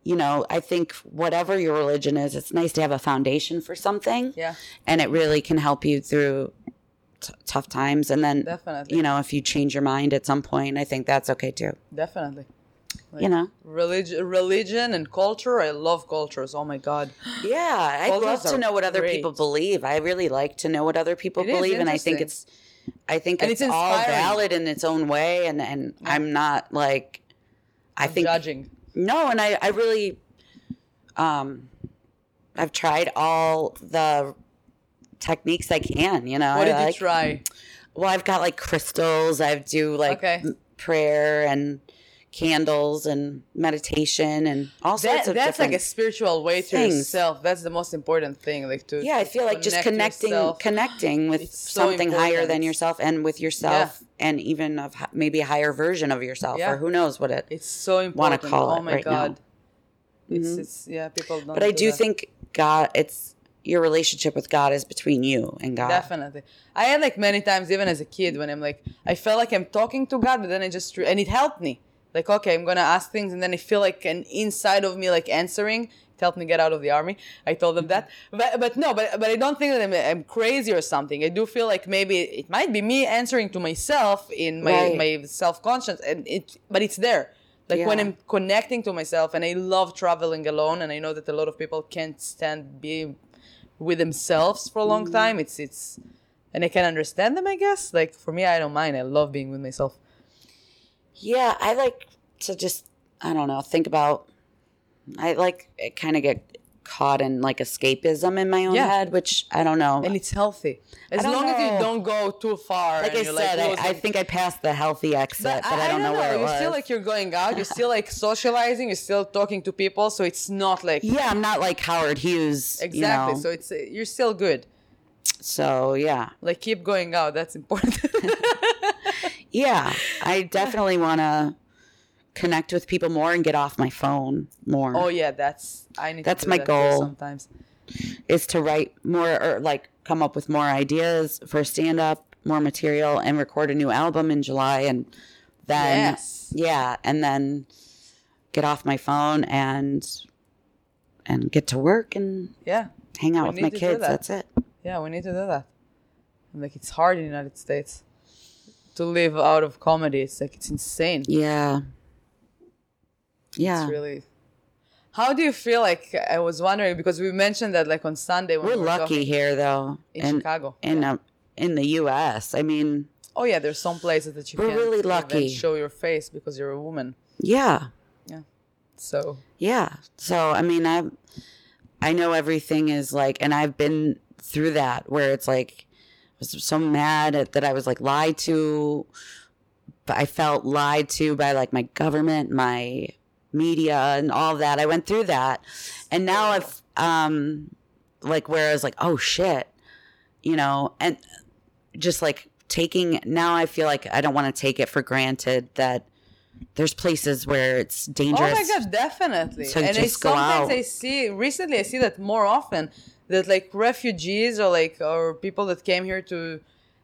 you know i think whatever your religion is it's nice to have a foundation for something Yeah, and it really can help you through t- tough times and then Definitely. you know if you change your mind at some point i think that's okay too definitely. you know Religion, religion and culture. I love cultures. Oh my God. yeah i love to know what other great. people believe i really like to know what other people It believe and i think it's i think And it's, it's all valid in its own way and and i'm not like i think judging. No, and I, I really, um, I've tried all the techniques I can. You know, What I did you like, try? Well, I've got like crystals. I do like Okay. prayer and candles and meditation and all sorts That, of that's like a spiritual way to yourself. That's the most important thing. Like to yeah. I feel like just connecting, yourself. connecting with It's so something higher than yourself and with yourself, and even of maybe a higher version of yourself, Yeah. or who knows what it. It's so important. want to call oh it my right now. Mm-hmm. god. It's it's yeah, people don't But I do that. think God, it's your relationship with God is between you and God. Definitely. I had like many times, even as a kid, when I'm like, I felt like I'm talking to God, but then I just, and it helped me. Like, okay, I'm going to ask things, and then I feel like an inside of me, like answering. It helped me get out of the army. I told them that. But, but no, but, but I don't think that I'm, I'm crazy or something. I do feel like maybe it might be me answering to myself in my, Right. my self conscious, and it, but it's there. Like when I'm connecting to myself, and I love traveling alone, and I know that a lot of people can't stand being with themselves for a long Mm-hmm. time. It's it's and I can understand them, I guess. Like for me, I don't mind. I love being with myself. Yeah, I like to just I don't know, think about I like kind of get caught in like escapism in my own Yeah. head, which I don't know. And it's healthy. As long as you don't go too far. like I said, lose I, I think I passed the healthy exit, but, But I, don't know, where it You're was. still like you're going out. You're still like socializing. You're still talking to people. So it's not like yeah, I'm not like Howard Hughes. exactly. You know? So it's you're still good. so yeah, Like keep going out. That's important. yeah, I definitely want to connect with people more and get off my phone more. oh yeah, that's I need. That's to do my that goal. sometimes. is to write more or like come up with more ideas for stand up, more material, and record a new album in July. And then, Yes. yeah, and then get off my phone and and get to work and Yeah. hang out We with my need to do kids. that. That's it. Yeah, we need to do that. And, like it's hard in the United States to live out of comedy. It's like it's insane. Yeah. Yeah. It's really. How do you feel like I was wondering because we mentioned that like on Sunday when We're we were lucky here, though, In Chicago, in uh, in the U.S. I mean, Oh yeah, there's some places that you We're can't really lucky. show your face because you're a woman. yeah, Yeah. So yeah. So I mean, I I know everything is like, and I've been through that where it's like was so mad at, that I was like lied to, but I felt lied to by like my government, my media, and all that. I went through that, and now I've um like where I was like, oh shit, you know, and just like taking now I feel like I don't want to take it for granted that there's places where it's dangerous. Oh my god, definitely. and I just go sometimes out. I see recently I see that more often that like refugees or like or people that came here to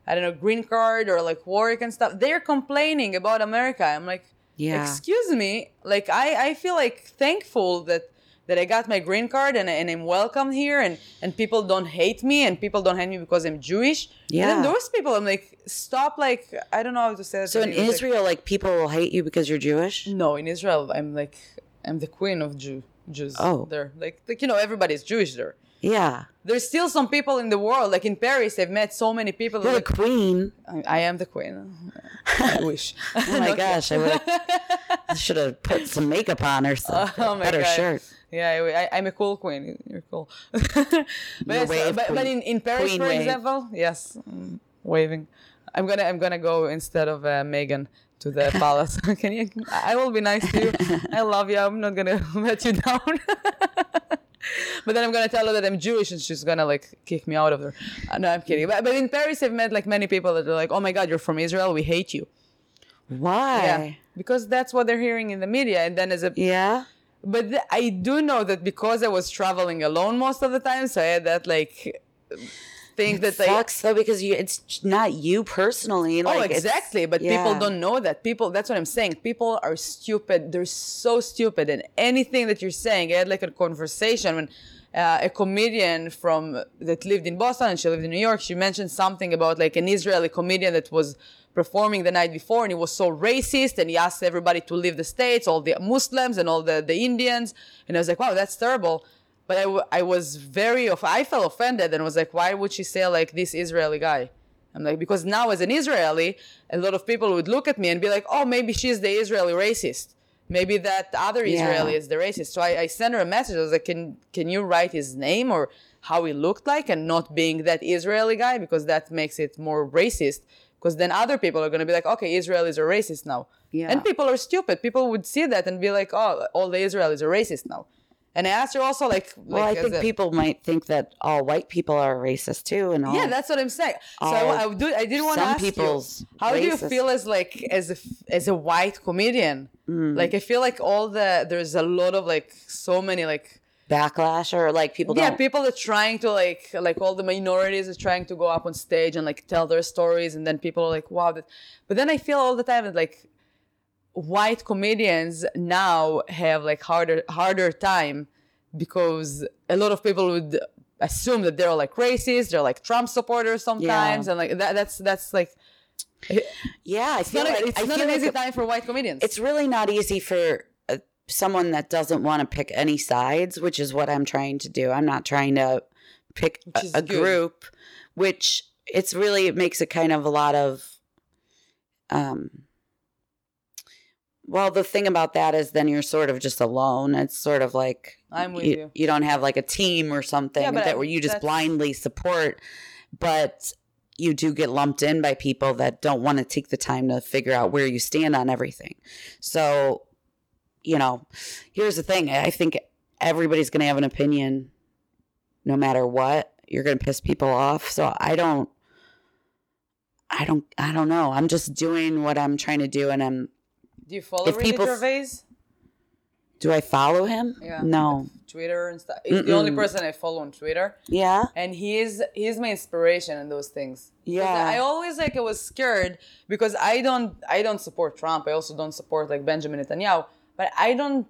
I don't know green card or like work and stuff they're complaining about America. I'm like Yeah. excuse me like I I feel like thankful that that I got my green card and, and I'm welcome here and and people don't hate me and people don't hate me because I'm Jewish. And Yeah. then those people I'm like stop like I don't know how to say that. So in It's like- Israel, like people will hate you because you're Jewish. no, in Israel, I'm like I'm the queen of Jew Jews. Oh. there, like like you know, everybody's Jewish there. Yeah, There's still some people in the world, like in Paris, I've met so many people. you're Like, the queen. I, I am the queen. I wish. Oh my gosh, I would have should have put some makeup on or something. Oh my better God. shirt. Yeah, I, I, I'm a cool queen. You're cool. but, yes, but, but in, in Paris, Queen for wave. example, yes, mm, waving. I'm gonna I'm gonna go instead of uh, Megan to the palace. Can you? I will be nice to you. I love you. I'm not gonna let you down. But then I'm gonna tell her that I'm Jewish, and she's gonna like kick me out of there. Uh, no, I'm kidding. But, but in Paris, I've met like many people that are like, "Oh my God, you're from Israel. We hate you." Why? Yeah, because that's what they're hearing in the media. And then as a Yeah. but th- I do know that because I was traveling alone most of the time, so I had that like thing that I. Sucks though because you it's not you personally. Like oh, exactly. But people don't know that. People, that's what I'm saying. People are stupid. They're so stupid. And anything that you're saying, I had like a conversation when uh, a comedian from that lived in Boston and she lived in New York. She mentioned something about like an Israeli comedian that was performing the night before and he was so racist and he asked everybody to leave the states, all the Muslims and all the, the Indians. And I was like, wow, that's terrible. But I, w- I was very, off- I felt offended and was like, why would she say like this Israeli guy? I'm like, because now as an Israeli, a lot of people would look at me and be like, oh, maybe she's the Israeli racist. Maybe that other Yeah. Israeli is the racist. So I, I sent her a message. I was like, can, can you write his name or how he looked like and not being that Israeli guy? Because that makes it more racist. Because then other people are going to be like, okay, Israel is a racist now. Yeah. And people are stupid. People would see that and be like, oh, all the Israelis are racist now. And I asked her also, like, Well, like I think a- people might think that all white people are racist too, and all. yeah, that's what I'm saying. So I, I, do, I did want to ask people's you, how do you feel as like as a as a white comedian? Mm. Like I feel like all the there's a lot of like so many like backlash or like people yeah don't. people are trying to like like all the minorities are trying to go up on stage and like tell their stories and then people are like wow that but then I feel all the time that like white comedians now have like harder harder time because a lot of people would assume that they're like racist they're like trump supporters sometimes Yeah. and like that, that's that's like yeah, I it's feel not, like a, it's I not an like easy it- time for white comedians it's really not easy for uh, someone that doesn't want to pick any sides, which is what I'm trying to do. I'm not trying to pick a, a group, which it's really it makes it kind of a lot of um well the thing about that is then you're sort of just alone. It's sort of like I'm with you. you. don't have like a team or something Yeah, that I- where you just blindly support but you do get lumped in by people that don't want to take the time to figure out where you stand on everything. So you know here's the thing i think everybody's going to have an opinion no matter what. You're going to piss people off. So i don't i don't i don't know. I'm just doing what i'm trying to do and i'm do you follow if Ricky Gervais Do I follow him? Yeah. No. Twitter and stuff. He's the only person I follow on Twitter. Yeah. and he's he's my inspiration in those things. Yeah. I always like I was scared because I don't I don't support Trump. I also don't support like Benjamin Netanyahu. But I don't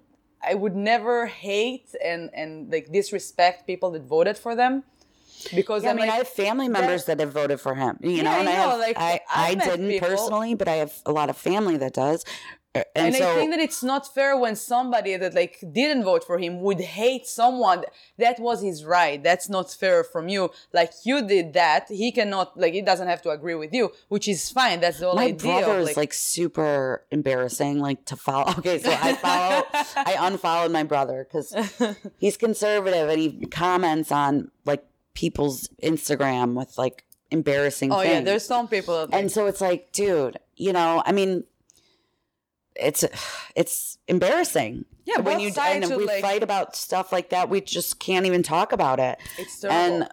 I would never hate and and like disrespect people that voted for them because Yeah, I mean, like, I have family members that have voted for him. You know, Yeah, I and I, know, have, like, I, I didn't people- personally, but I have a lot of family that does. Uh, And, and so, I think that it's not fair when somebody that like didn't vote for him would hate someone that was his right. That's not fair from you. Like you did that, he cannot like he doesn't have to agree with you, which is fine. That's the whole my idea. brother of, is like super embarrassing, like to follow. Okay, so I follow, I unfollowed my brother because he's conservative and he comments on like people's Instagram with like embarrassing Oh things. yeah, there's some people and so it's like, dude, you know, I mean, it's it's embarrassing. Yeah, when you and we like- fight about stuff like that, we just can't even talk about it. it's terrible. And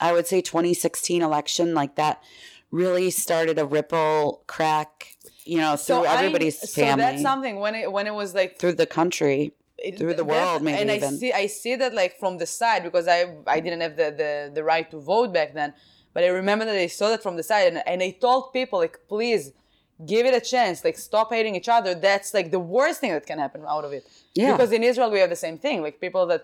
I would say 2016 election like that really started a ripple crack, you know, through I- everybody's So family, that's something when it when it was like through the country. it- through the world, maybe and I see I see that like from the side because I I didn't have the the, the right to vote back then, but I remember that I saw that from the side and, and I told people like please give it a chance like stop hating each other that's like the worst thing that can happen out of it Yeah. because in Israel we have the same thing like people that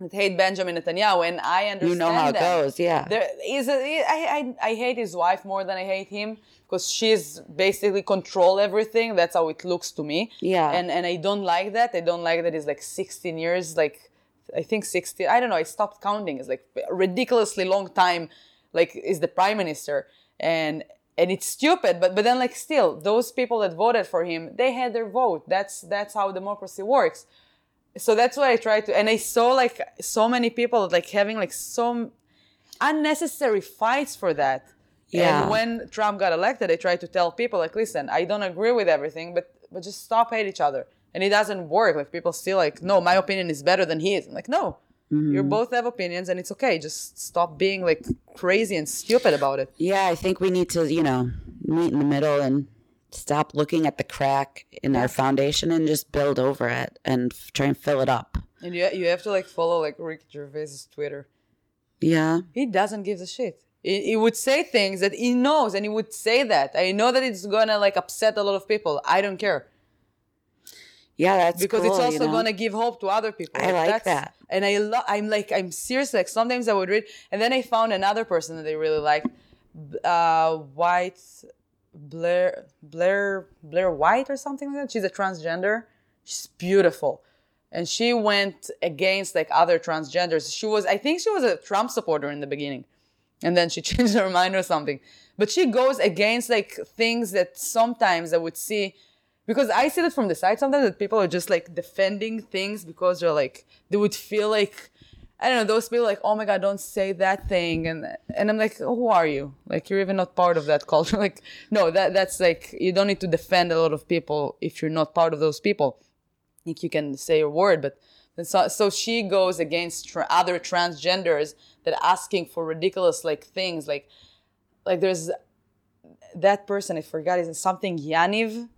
that hate Benjamin Netanyahu and I understand You know how it them. goes, yeah. There is a, I, I, I hate his wife more than I hate him because she's basically control everything. That's how it looks to me. Yeah. And and I don't like that. I don't like that he's like 16 years. Like I think 16. I don't know. I stopped counting. It's like ridiculously long time. Like is the prime minister and and it's stupid. But but then like still those people that voted for him they had their vote. That's that's how democracy works so that's why I try to, and I saw like so many people like having like some unnecessary fights for that. Yeah. And when Trump got elected, I tried to tell people like, listen, I don't agree with everything, but but just stop hate each other. And it doesn't work. Like people still like, no, my opinion is better than his. I'm like, no, you mm-hmm. both have opinions, and it's okay. Just stop being like crazy and stupid about it. Yeah, I think we need to, you know, meet in the middle and stop looking at the crack in our foundation and just build over it and f- try and fill it up. And you you have to like follow like Rick Gervais's Twitter. Yeah. he doesn't give a shit. He, he would say things that he knows, and he would say that. I know that it's gonna like upset a lot of people. I don't care Yeah, that's because cool, it's also you know? gonna give hope to other people. I like that's- that. and I love. I'm like I'm serious. Like sometimes I would read, and then I found another person that I really like, uh, White Blair Blair Blair White or something like that. She's a transgender. She's beautiful. And she went against like other transgenders. She was, I think she was a Trump supporter in the beginning and then she changed her mind or something. But she goes against like things that sometimes I would see because I see that from the side sometimes that people are just like defending things because they're like they would feel like I don't know those people like oh my god don't say that thing. And and I'm like who are you? Like you're even not part of that culture. Like no that that's like you don't need to defend a lot of people if you're not part of those people. Think you can say a word, but so, so she goes against tra- other transgenders that asking for ridiculous like things like like there's that person I forgot is something Yaniv.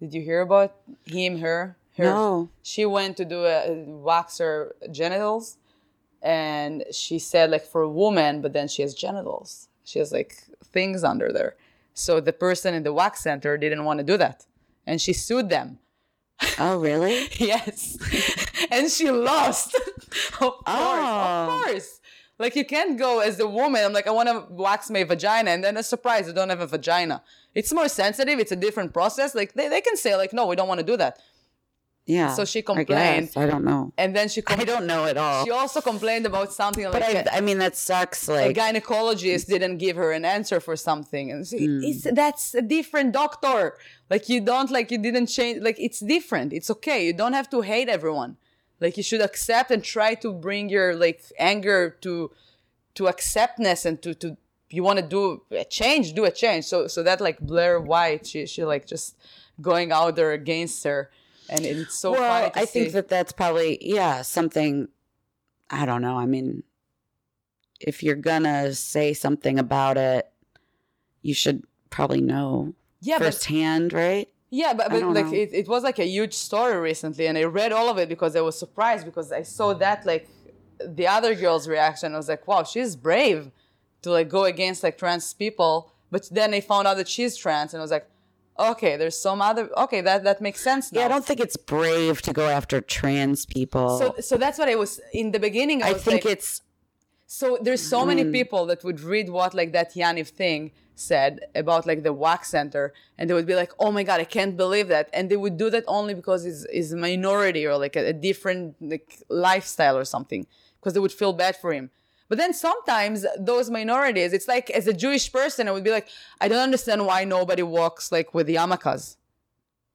Did you hear about him? Her? Her? No. She went to do a, wax her genitals, and she said like for a woman, but then she has genitals. She has like things under there. So the person in the wax center didn't want to do that, and she sued them. Oh, really? Yes. and she lost. of course. Oh. Of course. Like you can't go as a woman. I'm like, I want to wax my vagina, and then a surprise, I don't have a vagina. It's more sensitive. It's a different process. Like they, they can say like, no, we don't want to do that. Yeah. So she I complained. guess. I, don't know. And then she complained I don't know at all. she also complained about something like But I, a, I mean, that sucks. Like a gynecologist didn't give her an answer for something, and she, Hmm. it's, that's a different doctor. Like you don't like you didn't change. Like it's different. It's okay. You don't have to hate everyone. Like you should accept and try to bring your like anger to to acceptness and to to you want to do a change, do a change. So so that like Blair White, she she like just going out there against her, and it's so funny. well, To I think that that's probably, yeah, something. I don't know. I mean, if you're gonna say something about it, you should probably know yeah, but firsthand, right? Yeah, but, but like it, it was like a huge story recently, and I read all of it because I was surprised because I saw that like the other girl's reaction. I was like, wow, she's brave to like go against like trans people. But then I found out that she's trans, and I was like, okay, there's some other. Okay, that that makes sense now. Yeah, I don't think it's brave to go after trans people. So so that's what I was in the beginning. I, I think like, it's So there's so many Mm. people that would read what like that Yaniv thing said about like the wax center and they would be like, oh my god, I can't believe that. And they would do that only because it's is a minority or like a, a different like lifestyle or something. Because they would feel bad for him. But then sometimes those minorities, it's like as a Jewish person, I would be like, I don't understand why nobody walks like with the yarmulkes.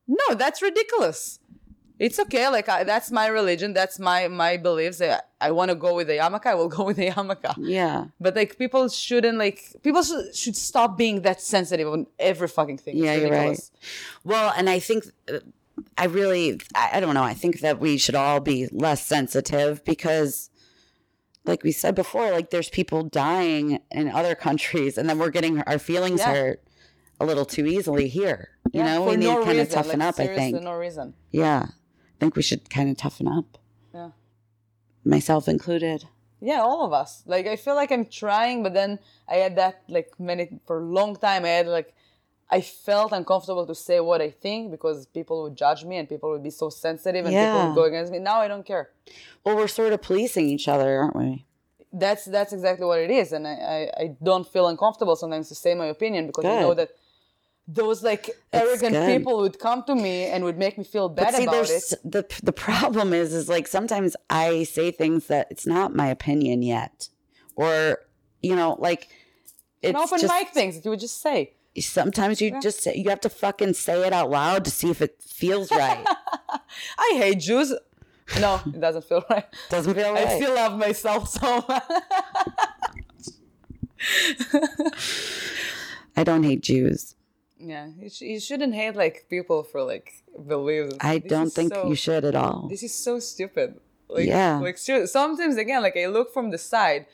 No, that's ridiculous. It's okay. Like I, that's my religion. That's my my beliefs. I, I want to go with the yarmulke. I will go with the yarmulke. yeah. But like people shouldn't like people should, should stop being that sensitive on every fucking thing. Yeah, you're right. Well, and I think uh, I really, I, I don't know. I think that we should all be less sensitive because, like we said before, like there's people dying in other countries, and then we're getting our feelings Yeah. hurt a little too easily here. You Yeah, know, we need no to kind of toughen like, up. I think. no reason. Yeah, think we should kind of toughen up, Yeah. myself included. Yeah, all of us. Like I feel like I'm trying, but then I had that like many for a long time. I had like I felt uncomfortable to say what I think because people would judge me and people would be so sensitive and people would go against me. Now I don't care. Well, we're sort of policing each other, aren't we? That's that's exactly what it is, and I I, I don't feel uncomfortable sometimes to say my opinion because I know that those like arrogant people would come to me and would make me feel bad see, about there's it. the the problem is is like sometimes I say things that it's not my opinion yet, or you know, like it's An open just mic things that you would just say. sometimes you just say, you have to fucking say it out loud to see if it feels right. I hate Jews. No, it doesn't feel right. Doesn't feel right. I still love myself so much. I don't hate Jews. Yeah, you, sh- you shouldn't hate like people for like beliefs. I This don't think so- you should at all. This is so stupid. Like, Yeah. Like sometimes again, like I look from the side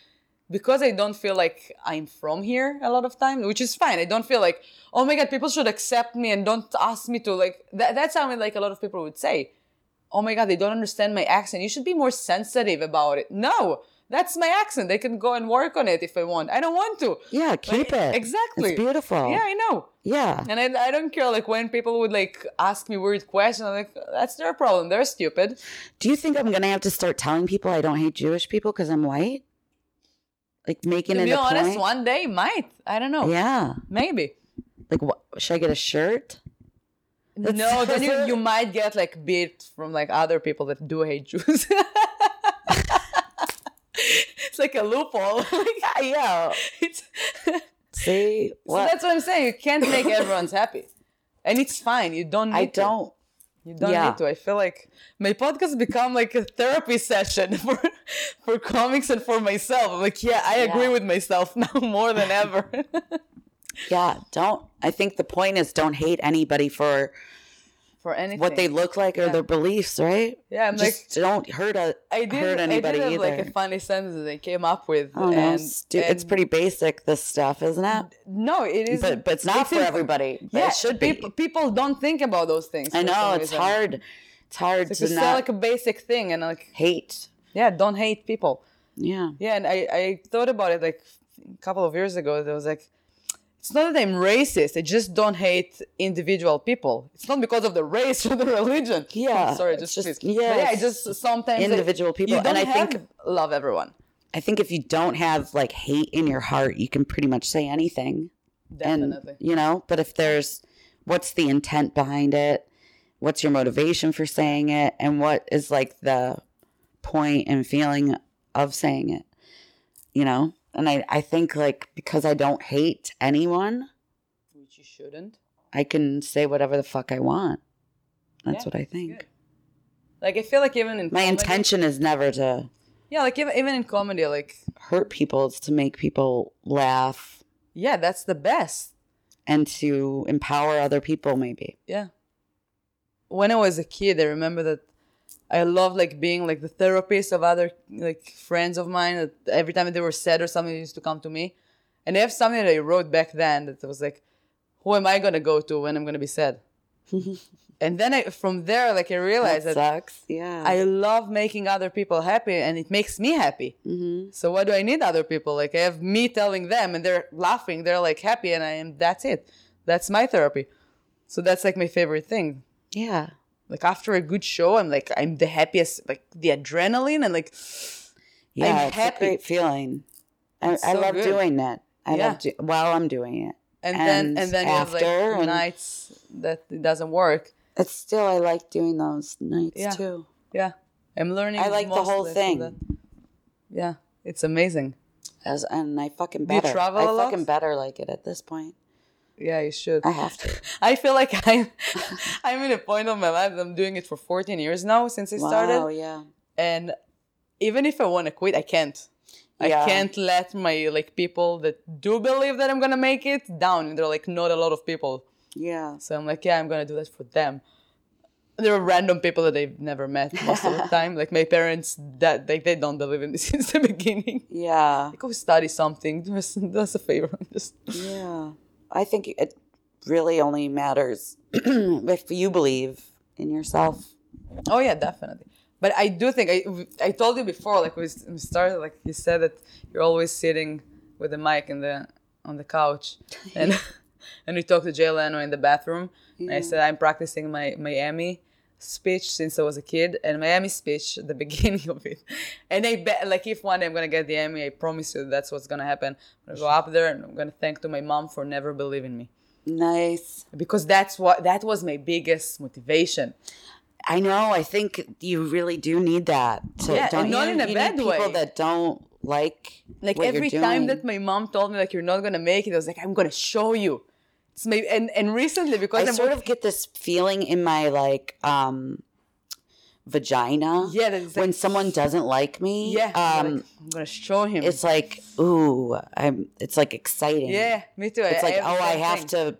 because I don't feel like I'm from here a lot of time, which is fine. I don't feel like, oh my god, people should accept me and don't ask me to like. That that sounded like a lot of people would say, oh my god, they don't understand my accent. You should be more sensitive about it. No. That's my accent. They can go and work on it if I want. I don't want to. yeah, keep Like, it. Exactly. It's beautiful. Yeah, I know. Yeah. And I, I don't care like when people would like ask me weird questions. I'm like, that's their problem. They're stupid. Do you think I'm gonna have to start telling people I don't hate Jewish people because I'm white? Like making To it be a honest, point? one day might. I don't know. Yeah. Maybe. Like, what, should I get a shirt? That's- no, then you, you might get like beat from like other people that do hate Jews. it's like a loophole. like, yeah. it's, See what? so that's what I'm saying. You can't make everyone's happy. And it's fine. You don't need I to. don't. You don't Yeah. need to. I feel like my podcast become like a therapy session for for comics and for myself. I'm like, yeah, I agree Yeah. with myself now more than ever. Yeah, don't. I think the point is don't hate anybody for for anything. what they look like or their beliefs, right? Yeah, I'm just like don't hurt a I did. hurt anybody I did have either. like a funny sentence that I came up with. oh no, and, stu- it's pretty basic. This stuff, isn't it? No, it is. But but it's not for in- everybody. Yeah, it should be. People, people don't think about those things. I know it's reason. hard. It's hard It's to not like a basic thing, and like, hate. yeah, don't hate people. Yeah. Yeah, and I, I thought about it like a couple of years ago. There was like, it's not that I'm racist. I just don't hate individual people. It's not because of the race or the religion. Yeah, sorry, just, just- yeah, yeah, I just sometimes individual people, and I think- love everyone. I think if you don't have like hate in your heart, you can pretty much say anything. Definitely. And you know, but if there's what's the intent behind it? What's your motivation for saying it? And what is like the point and feeling of saying it? You know? And I, I think like because I don't hate anyone, Which you shouldn't. I can say whatever the fuck I want. That's Yeah, what I think. good. Like I feel like even in My comedy- intention is never to Yeah, like even even in comedy, like hurt people, it's to make people laugh yeah, that's the best. and to empower other people maybe. Yeah. When I was a kid, I remember that I love like being like the therapist of other like friends of mine. That every time they were sad or something, they used to come to me. And I have something that I wrote back then that was like, "Who am I gonna go to when I'm gonna be sad?" and then I, from there, like I realized that that, sucks. Yeah. I love making other people happy, and it makes me happy. hmm So why do I need other people? Like I have me telling them, and they're laughing, they're like happy, and I am. That's it. That's my therapy. So that's like my favorite thing. Yeah. Like after a good show, I'm like I'm the happiest. Like the adrenaline and like Yeah. I'm it's happy. a great feeling. I, I so love good. doing that. I Yeah. love do- while I'm doing it. and, And then and then you have like after nights that it doesn't work. It's still I like doing those nights Yeah. too. Yeah, I'm learning. I like the whole thing. Yeah, it's amazing. As and I fucking Do you better. travel I a lot? fucking better like it at this point. Yeah, you should. I have to. I feel like I'm I'm in a point of my life. I'm doing it for 14 years now since I Wow, started, yeah. and even if I want to quit, I can't. Yeah. I can't let my like people that do believe that I'm gonna make it down. And they're like not a lot of people, Yeah. so I'm like, yeah, I'm gonna do that for them. There are random people that they've never met most of the time. Like my parents, that like they don't believe in this since the beginning. Yeah. Go study something. Do us, do us a favor. Just Yeah. I think it really only matters if you believe in yourself. Oh yeah, definitely. But I do think I I told you before, like we started, like you said that you're always sitting with a mic in the on the couch, and and we talked to Jay Leno in the bathroom. And I said I'm practicing my Emmy speech since I was a kid, and my Emmy speech, the beginning of it. And I bet, like, if one day I'm gonna get the Emmy, I promise you that's what's gonna happen. I'm gonna go up there and I'm gonna thank to my mom for never believing me, Nice. because that's what that was my biggest motivation. I know. I think you really do need that. To, Yeah, don't and not you? in a You bad need way. People that don't like like every time that my mom told me like you're not gonna make it, I was like, I'm gonna show you. It's maybe and and recently because I am sort of get this feeling in my like um vagina. yeah like, when someone doesn't like me. yeah I'm Um like, I'm gonna show him. it's like, ooh, I'm it's like exciting. yeah, me too. It's like, have the oh, I have thing. to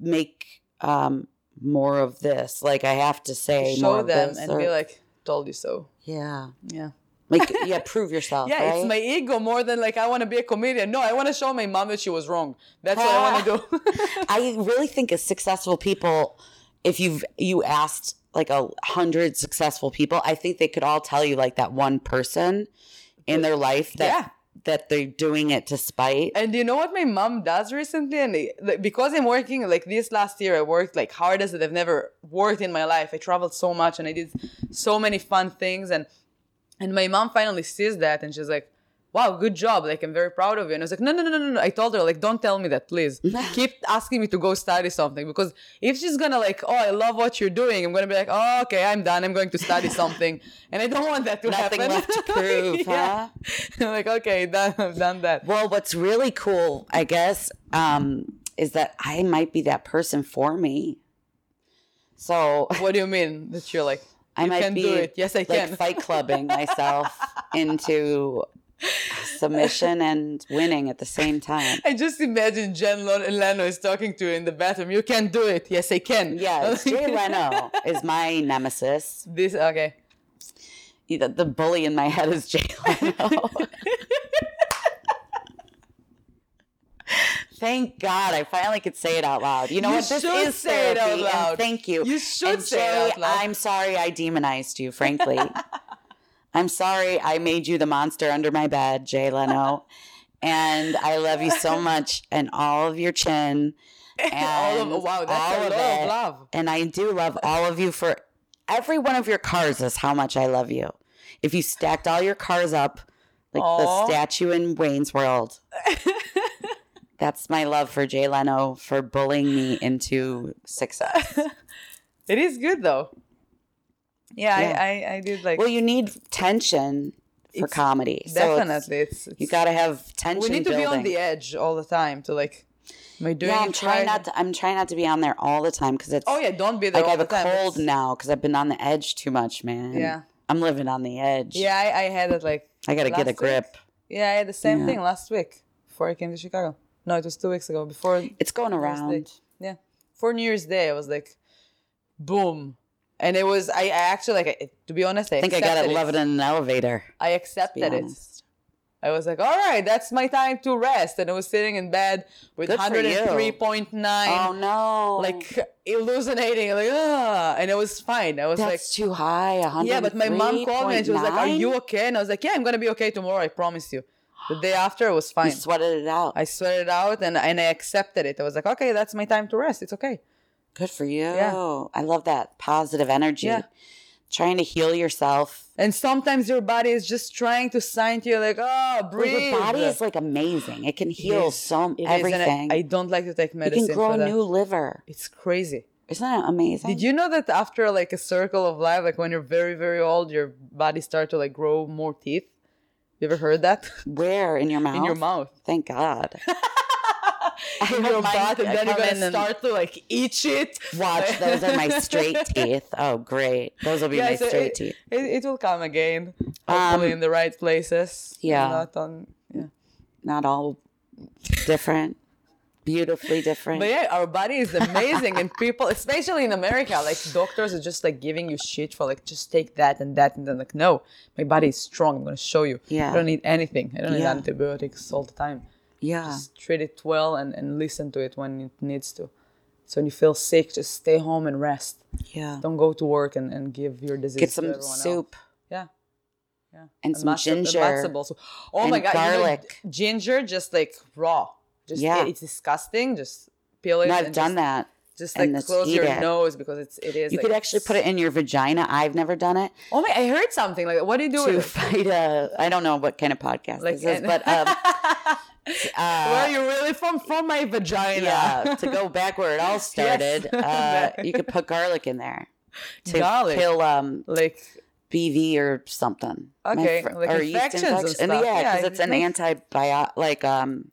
make um more of this. Like I have to say more show of them and or- be like, told you so. yeah. Yeah. Like yeah, prove yourself. Yeah, right? it's my ego more than like I want to be a comedian. No, I want to show my mom that she was wrong. That's what I want to do. I really think as successful people, if you've you asked like a hundred successful people, I think they could all tell you like that one person in their life that Yeah. that they're doing it to spite. And you know what my mom does recently? And like, because I'm working like this last year, I worked like hardest that I've never worked in my life. I traveled so much and I did so many fun things. And and my mom finally sees that and she's like, "Wow, good job! Like I'm very proud of you." And I was like, "No, no, no, no, no!" I told her like, "Don't tell me that, please. Keep asking me to go study something because if she's gonna like, oh, I love what you're doing, I'm gonna be like, oh, okay, I'm done. I'm going to study something, and I don't want that to Nothing happen. left to prove, yeah. I'm like, okay, done. I've done that. Well, what's really cool, I guess, um, is that I might be that person for me. So What do you mean that you're like? I you might can be do it. Yes, I like can. fight clubbing myself into submission and winning at the same time. I just imagine Jay Leno is talking to you in the bathroom. You can do it. Yes, I can. Yes, Jay Leno is my nemesis. This okay. The, the bully in my head is Jay Leno. Thank God I finally could say it out loud. You know You what? This is say it out therapy, and loud. thank you. You should and say it Jay, out loud. I'm sorry I demonized you, frankly. I'm sorry I made you the monster under my bed, Jay Leno. and I love you so much and all of your chin. all And of wow, that's all a of lot of it. love. And I do love all of you for every one of your cars is how much I love you. If you stacked all your cars up like Aw. the statue in Wayne's World. That's my love for Jay Leno for bullying me into success. It is good though. Yeah, Yeah. I, I I did like well, you need tension for It's comedy. So it's- definitely. It's, you got to have tension. we need to be on the edge all the time to like. Am I doing Yeah, I'm trying not. To, I'm trying not to be on there all the time because it's. Oh yeah, don't be there like I have the a time. cold It's- now because I've been on the edge too much, man. Yeah. I'm living on the edge. Yeah, I, I had it like. I got to get a week. grip. Yeah, I had the same Yeah. thing last week before I came to Chicago. No, it was two weeks ago. Before It's going around. Yeah. For New Year's Day, I was like, boom. And it was, I, I actually, like, I, to be honest, I, I think I got it. Love it in an elevator. I accepted it. I was like, all right, that's my time to rest. And I was sitting in bed with Good for you. 103.9, Oh no! like hallucinating, like, ah, and it was fine. I was that's like, too high. yeah, but my mom called me and she was like, are you okay? And I was like, yeah, I'm going to be okay tomorrow. I promise you. The day after, it was You fine. sweated it out. I sweated it out and, and I accepted it. I was like, okay, that's my time to rest. It's okay. Good for you. Yeah. I love that positive energy. Yeah. Trying to heal yourself. And sometimes your body is just trying to sign to you, like, oh, Well, breathe. your body is like amazing. It can heal is. so It is, I- everything. I, don't like to take medicine. you can grow a new liver. It's crazy. Isn't that amazing? Did you know that after like a circle of life, like when you're very, very old, your body starts to like grow more teeth? You ever heard that? Where in your mouth? In your mouth. Thank God. I In your butt, and then you're gonna start to like eat it. Watch, those are my straight teeth. Oh, great. Those will be my so straight it, teeth. It, it will come again. Hopefully Um, in the right places. yeah. Not on yeah. Not all different. Beautifully different. But yeah, our body is amazing, and people, especially in America, like doctors are just like giving you shit for like just take that and that, and then like no, my body is strong. I'm gonna show you. Yeah. I don't need anything. I don't need Yeah. antibiotics all the time. yeah. Just treat it well and and listen to it when it needs to. So when you feel sick, just stay home and rest. Yeah. Don't go to work and, and give your disease. Get to some everyone else. soup Yeah. Yeah. and some matzo- ginger. matzo balls. Oh and my god, you know, garlic. ginger just like raw. Just Yeah. it's disgusting. Just peel it. No, I've done just, that. Just like just close your it. nose because it's it is. You like, could actually put it in your vagina. I've never done it. Oh my! I heard something like. What do you do To it? fight a, I don't know what kind of podcast Like, this is, but um, uh, Where are you really from? From my vagina. yeah, to go back where it all started, uh, Yes. you could put garlic in there to Garlic? kill um, Like BV or something. Okay, fr- like or yeast infections and stuff. yeah, Yeah, because it's an antibiotic. Like um,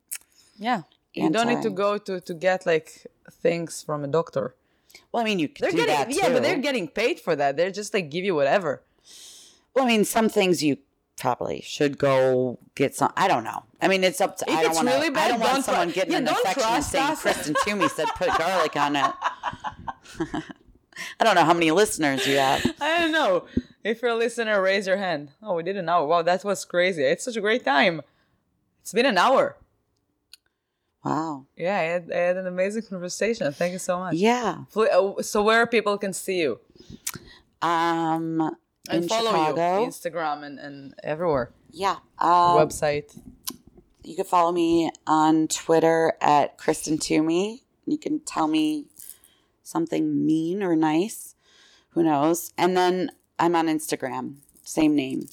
yeah, you don't need to go to to get like things from a doctor. well, I mean, you could They're do getting that yeah, too. but they're getting paid for that. They're just like give you whatever. Well, I mean, some things you probably should go get some. I don't know. I mean, it's up to. If I don't it's want really I bad, don't want don't someone tru- getting yeah, an don't infection and trust saying us. Kristen Toomey said put garlic on it. I don't know how many listeners you have. I don't know. If you're a listener, raise your hand. Oh, we did an hour. Wow, that was crazy. It's such a great time. It's been an hour. Wow. Yeah, I had, I had an amazing conversation. Thank you so much. Yeah. Uh, So where people can see you Um. and in follow Chicago. you, Instagram and, and everywhere. Yeah. Um, Website. you can follow me on Twitter at Kristen Toomey. You can tell me something mean or nice. Who knows? And then I'm on Instagram. Same name.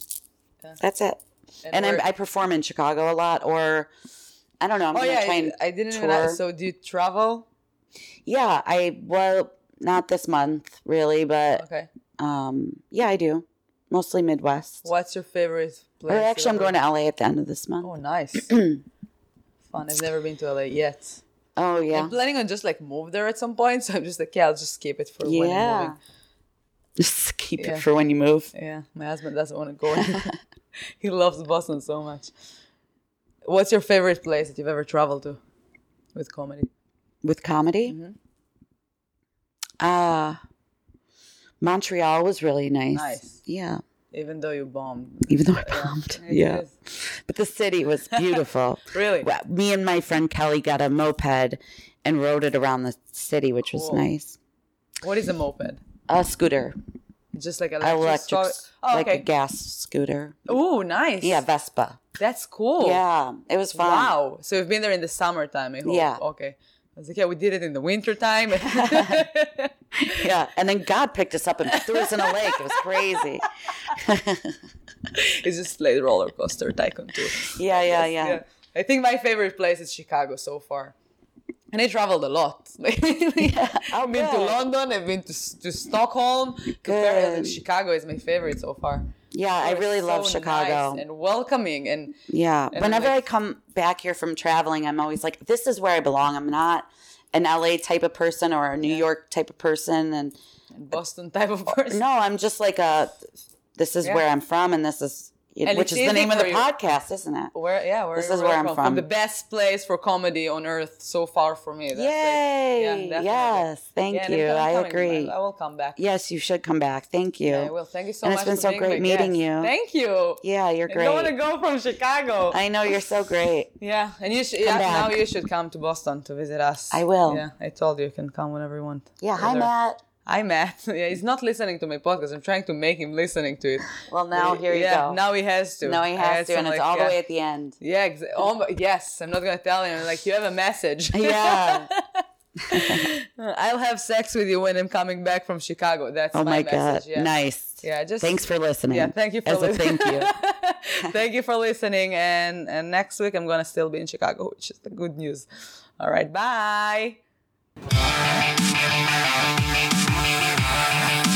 Yeah. That's it. And I'm, I perform in Chicago a lot, or I don't know. I'm oh gonna yeah, try I, and I didn't tour. Ask. So do you travel? yeah. I well, not this month really, but Okay. um, yeah, I do. Mostly Midwest. What's your favorite place? Or actually, I'm going to LA at the end of this month. Oh, nice. Fun. I've never been to LA yet. Oh yeah, I'm planning on just like move there at some point. So I'm just like, yeah, I'll just keep it for when I'm moving. Just keep Yeah. it for when you move. Yeah, my husband doesn't want to go. he loves Boston so much. What's your favorite place that you've ever traveled to with comedy? with comedy. Mm-hmm. Uh Montreal was really nice. Nice. Yeah. Even though you bombed. Even though I bombed. it Yeah. But the city was beautiful. Really? Well, Me and my friend Kelly got a moped and rode it around the city, which was nice. What is a moped? A scooter. Just like electric. Electric, Oh, like a gas scooter. Oh, nice. Yeah, Vespa. That's cool. Yeah, it was fun. Wow. So you've been there in the summertime, I hope. Yeah. Okay. I was like, yeah, we did it in the wintertime. Yeah, and then God picked us up and threw us in a lake. It was crazy. it's just like roller coaster tycoon too. Yeah, yeah, yeah. I think my favorite place is Chicago so far. And I traveled a lot. Like, I've been to. London, I've been to, to Stockholm, to Paris, and Good. Chicago is my favorite so far. Yeah, I really love Chicago. nice and welcoming and Yeah. And Whenever like- I come back here from traveling, I'm always like, this is where I belong. I'm not an LA type of person or a New York type of person. And and Boston type of person. no, I'm just like a, this is Yeah. where I'm from and this is it- which is the name of the podcast, isn't it? Where yeah, where This is where I'm from. from. the best place for comedy on earth so far for me. That's. Yay! Yeah, definitely. yes, thank Yeah, you. I'm coming, agree. I, I will come back. Yes, you should come back. Thank you. Yeah, I will. Thank you so much. And much. it's been so great meeting you. Thank you. Yeah, you're great. I don't want to go from Chicago. I know you're so great. yeah, and you should. Come Yeah, now you should come to Boston to visit us. I will. Yeah, I told you you can come whenever you want. Yeah, hi. Matt. Hi Matt. Yeah, he's not listening to my podcast. I'm trying to make him listening to it. Well, now here you yeah, go. Now he has to. Now he has to, and it's like, all the yeah. way at the end. Yeah, exa- oh, yes. I'm not gonna tell him. Like you have a message. Yeah. I'll have sex with you when I'm coming back from Chicago. That's Oh my, my, god. Yeah. nice. Yeah, just Thanks for listening. Yeah, thank you for As a listening. thank you. thank you for listening. And and next week I'm gonna still be in Chicago, which is the good news. All right, bye. Bye.